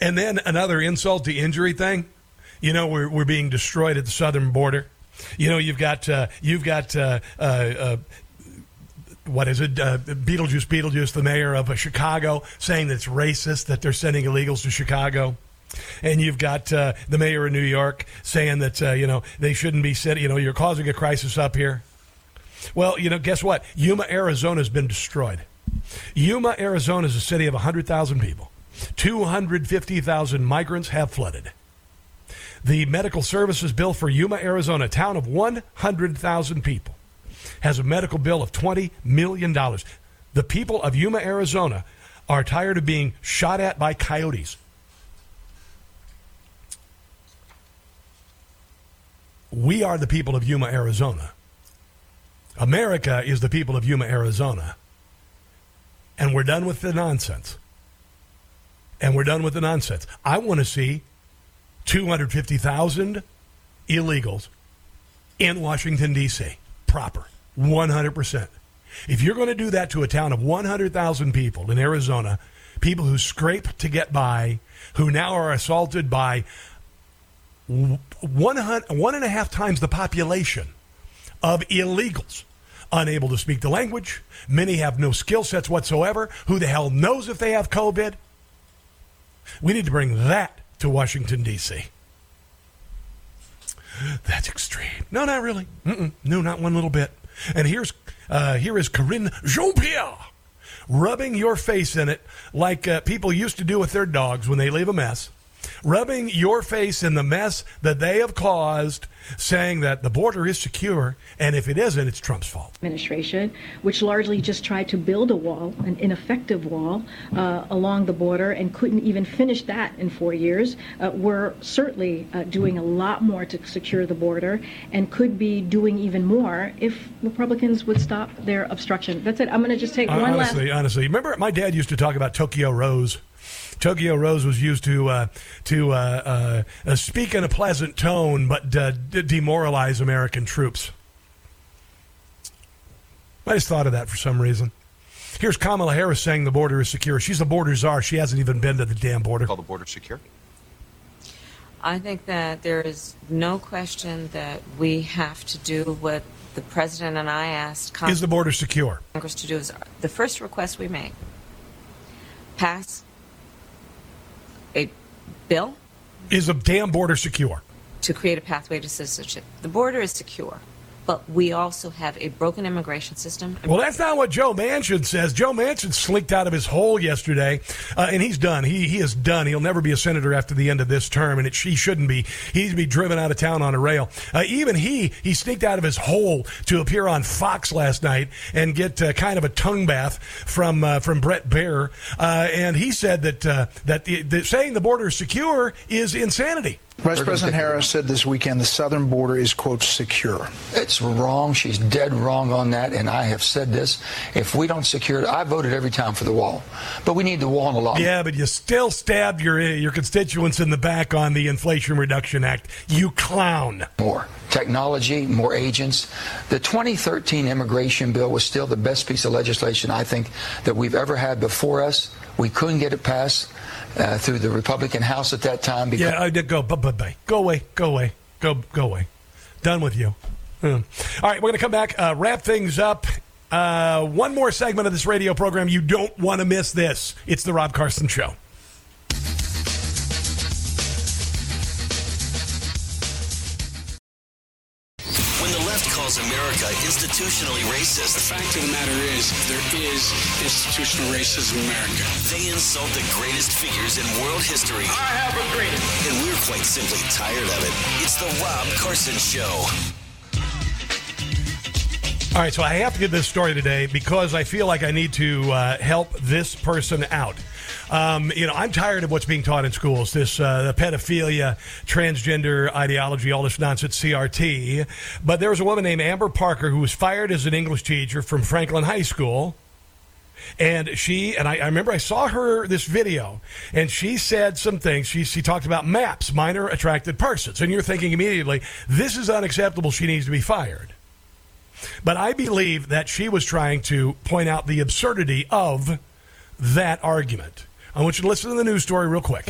And then another insult to injury thing. You know, we're, we're being destroyed at the southern border. You know, you've got uh, you've got uh, uh, uh, what is it? Uh, Beetlejuice, Beetlejuice, the mayor of uh, Chicago, saying that it's racist that they're sending illegals to Chicago. And you've got uh, the mayor of New York saying that uh, you know they shouldn't be sitting. You know, you're causing a crisis up here. Well, you know, guess what? Yuma, Arizona has been destroyed. Yuma, Arizona is a city of 100,000 people. 250,000 migrants have flooded. The medical services bill for Yuma, Arizona, a town of 100,000 people, has a medical bill of $20 million. The people of Yuma, Arizona are tired of being shot at by coyotes. We are the people of Yuma, Arizona. America is the people of Yuma, Arizona. And we're done with the nonsense. And we're done with the nonsense. I want to see 250,000 illegals in Washington, D.C. Proper. 100%. If you're going to do that to a town of 100,000 people in Arizona, people who scrape to get by, who now are assaulted by one, one and a half times the population of illegals unable to speak the language. Many have no skill sets whatsoever. Who the hell knows if they have COVID? We need to bring that to Washington, D.C. That's extreme. No, not really. Mm-mm. No, not one little bit. And here's uh, here is Karine Jean Pierre rubbing your face in it like uh, people used to do with their dogs when they leave a mess. Rubbing your face in the mess that they have caused, saying that the border is secure, and if it isn't, it's Trump's fault. administration, which largely just tried to build a wall, an ineffective wall, uh, along the border and couldn't even finish that in four years. Uh, we're certainly uh, doing a lot more to secure the border and could be doing even more if Republicans would stop their obstruction. That's it. I'm going to just take one last. honestly, honestly, remember my dad used to talk about Tokyo Rose. Tokyo Rose was used to uh, to uh, uh, uh, speak in a pleasant tone, but uh, d- demoralize American troops. I just thought of that for some reason. Here's Kamala Harris saying the border is secure. She's a border czar. She hasn't even been to the damn border. Call the border secure. I think that there is no question that we have to do what the president and I asked Congress, Is the border secure? Congress to do. Is the first request we make pass a bill Is the damn border secure? to create a pathway to citizenship. The border is secure, but we also have a broken immigration system. Well, that's not what Joe Manchin says. Joe Manchin slinked out of his hole yesterday, uh, and he's done. He he is done. He'll never be a senator after the end of this term, and it, he shouldn't be. He needs to be driven out of town on a rail. Uh, even he he sneaked out of his hole to appear on Fox last night and get uh, kind of a tongue bath from uh, from Bret Baier, uh, and he said that uh, that the, saying the border is secure is insanity. Vice President Harris said this weekend the southern border is, quote, secure. It's wrong. She's dead wrong on that, and I have said this. If we don't secure it, I voted every time for the wall. But we need the wall in a lot. Yeah, but you still stabbed your your constituents in the back on the Inflation Reduction Act. You clown. More technology, more agents. The 2013 immigration bill was still the best piece of legislation I think that we've ever had before us. We couldn't get it passed uh, through the Republican House at that time because Yeah, I did go. Bye, bye, bye. Go away. Go away. Go go away. Done with you. Hmm. All right, we're going to come back, uh, wrap things up. Uh, one more segment of this radio program. You don't want to miss this. It's the Rob Carson Show. Institutionally racist, The fact of the matter is, there is institutional racism in America. they insult the greatest figures in world history. I have agreed. And we're quite simply tired of it. It's the Rob Carson Show. All right, so I have to get this story today because I feel like I need to uh, help this person out. Um, you know, I'm tired of what's being taught in schools this uh, the pedophilia, transgender ideology, all this nonsense, CRT. But there was a woman named Amber Parker who was fired as an English teacher from Franklin High School. And she, and I, I remember I saw her this video, and she said some things. She, she talked about MAPS, minor attracted persons. And you're thinking immediately, this is unacceptable. She needs to be fired. But I believe that she was trying to point out the absurdity of that argument. I want you to listen to the news story real quick.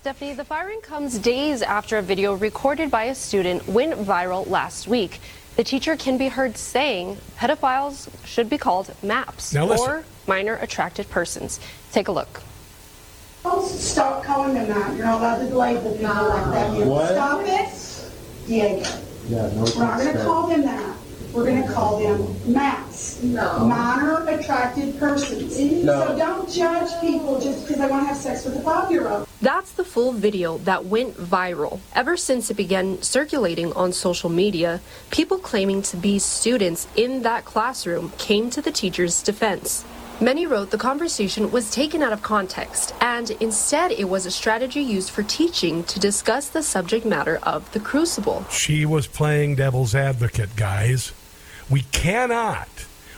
Stephanie, the firing comes days after a video recorded by a student went viral last week. The teacher can be heard saying pedophiles should be called MAPS Now or minor attracted persons. Take a look. Stop calling them that. You're not allowed to label people like that. What? Stop it, Diego. Yeah, no We're not going to call them that. We're going to call them MAPS. No. Minor attracted persons. No. So don't judge people just because they want to have sex with a five-year-old. That's the full video that went viral. Ever since it began circulating on social media, people claiming to be students in that classroom came to the teacher's defense. Many wrote the conversation was taken out of context, and instead it was a strategy used for teaching to discuss the subject matter of the crucible. She was playing devil's advocate, guys. We cannot,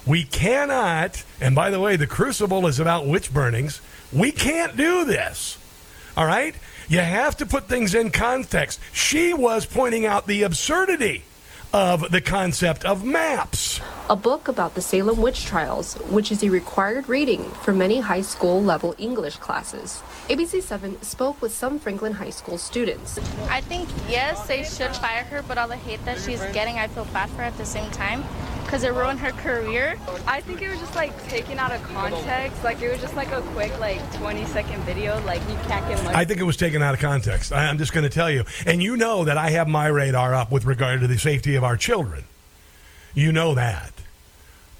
we cannot, and by the way, the crucible is about witch burnings. We can't do this. All right? You have to put things in context. She was pointing out the absurdity of the concept of maps. A book about the Salem witch trials, which is a required reading for many high school level English classes. ABC7 spoke with some Franklin High School students. I think yes, they should fire her, but all the hate that she's getting, I feel bad for her at the same time because it ruined her career. I think it was just like taken out of context. Like it was just like a quick like 20 second video. Like you can't get much. I think it was taken out of context. I- I'm just going to tell you. And you know that I have my radar up with regard to the safety of our children. You know that.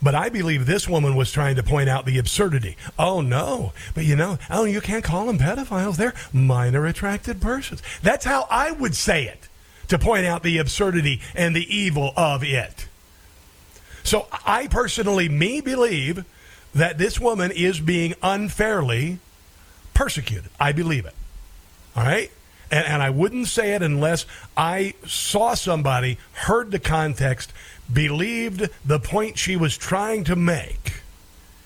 But I believe this woman was trying to point out the absurdity. Oh, no. But you know, oh, you can't call them pedophiles. They're minor attracted persons. That's how I would say it to point out the absurdity and the evil of it. So I personally, me, believe that this woman is being unfairly persecuted. I believe it. All right? And, and I wouldn't say it unless I saw somebody, heard the context, believed the point she was trying to make,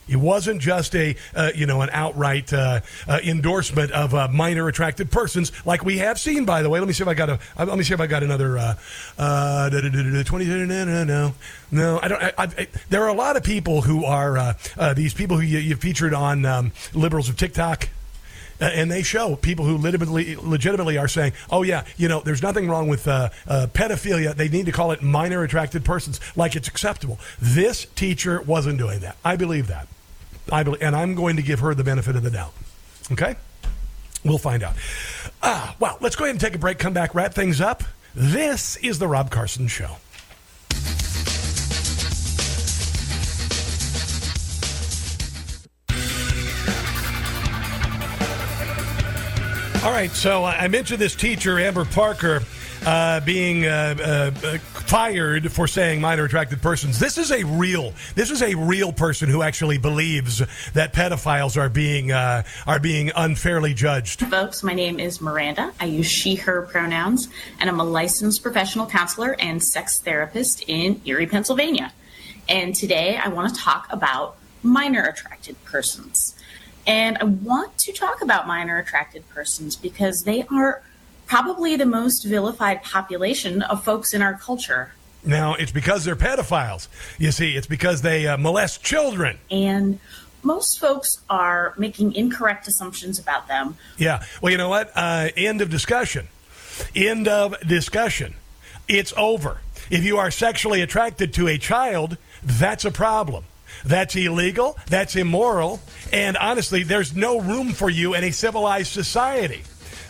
It wasn't just a uh, you know an outright uh, uh, endorsement of uh, minor attracted persons, like we have seen. By the way, let me see if I got a. uh, Let me see if I got another. Uh, Twenty. No, no, no, no. I don't. I, I, there are a lot of people who are these people who you, you featured on um, liberals of TikTok. Uh, and they show people who legitimately, legitimately are saying, "Oh yeah, you know, there's nothing wrong with uh, uh, pedophilia. They need to call it minor attracted persons, like it's acceptable." This teacher wasn't doing that. I believe that. I believe, and I'm going to give her the benefit of the doubt. Okay, we'll find out. Ah, well, let's go ahead and take a break. Come back, wrap things up. This is the Rob Carson Show. All right, so uh, I mentioned this teacher, Amber Parker, uh, being uh, uh, fired for saying minor attracted persons. This is a real, this is a real person who actually believes that pedophiles are being uh, are being unfairly judged. Folks, my name is Miranda. I use she, her pronouns, and I'm a licensed professional counselor and sex therapist in Erie, Pennsylvania. And today I want to talk about minor attracted persons. And I want to talk about minor attracted persons because they are probably the most vilified population of folks in our culture. Now, it's because they're pedophiles. You see, it's because they uh, molest children. And most folks are making incorrect assumptions about them. Yeah. Well, you know what? Uh, end of discussion. End of discussion. It's over. If you are sexually attracted to a child, that's a problem. That's illegal. That's immoral. And honestly, there's no room for you in a civilized society.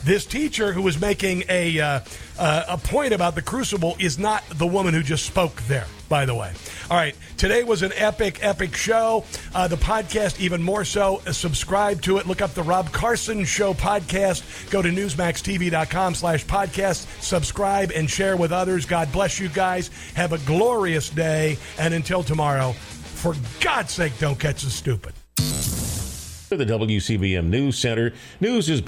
This teacher who was making a uh, uh, a point about the crucible is not the woman who just spoke there. By the way, all right. Today was an epic, epic show. Uh, the podcast, even more so. Uh, subscribe to it. Look up the Rob Carson Show podcast. Go to newsmaxtv.com/slash podcast. Subscribe and share with others. God bless you guys. Have a glorious day. And until tomorrow, for God's sake, don't catch the stupid. The WCBM News Center. News is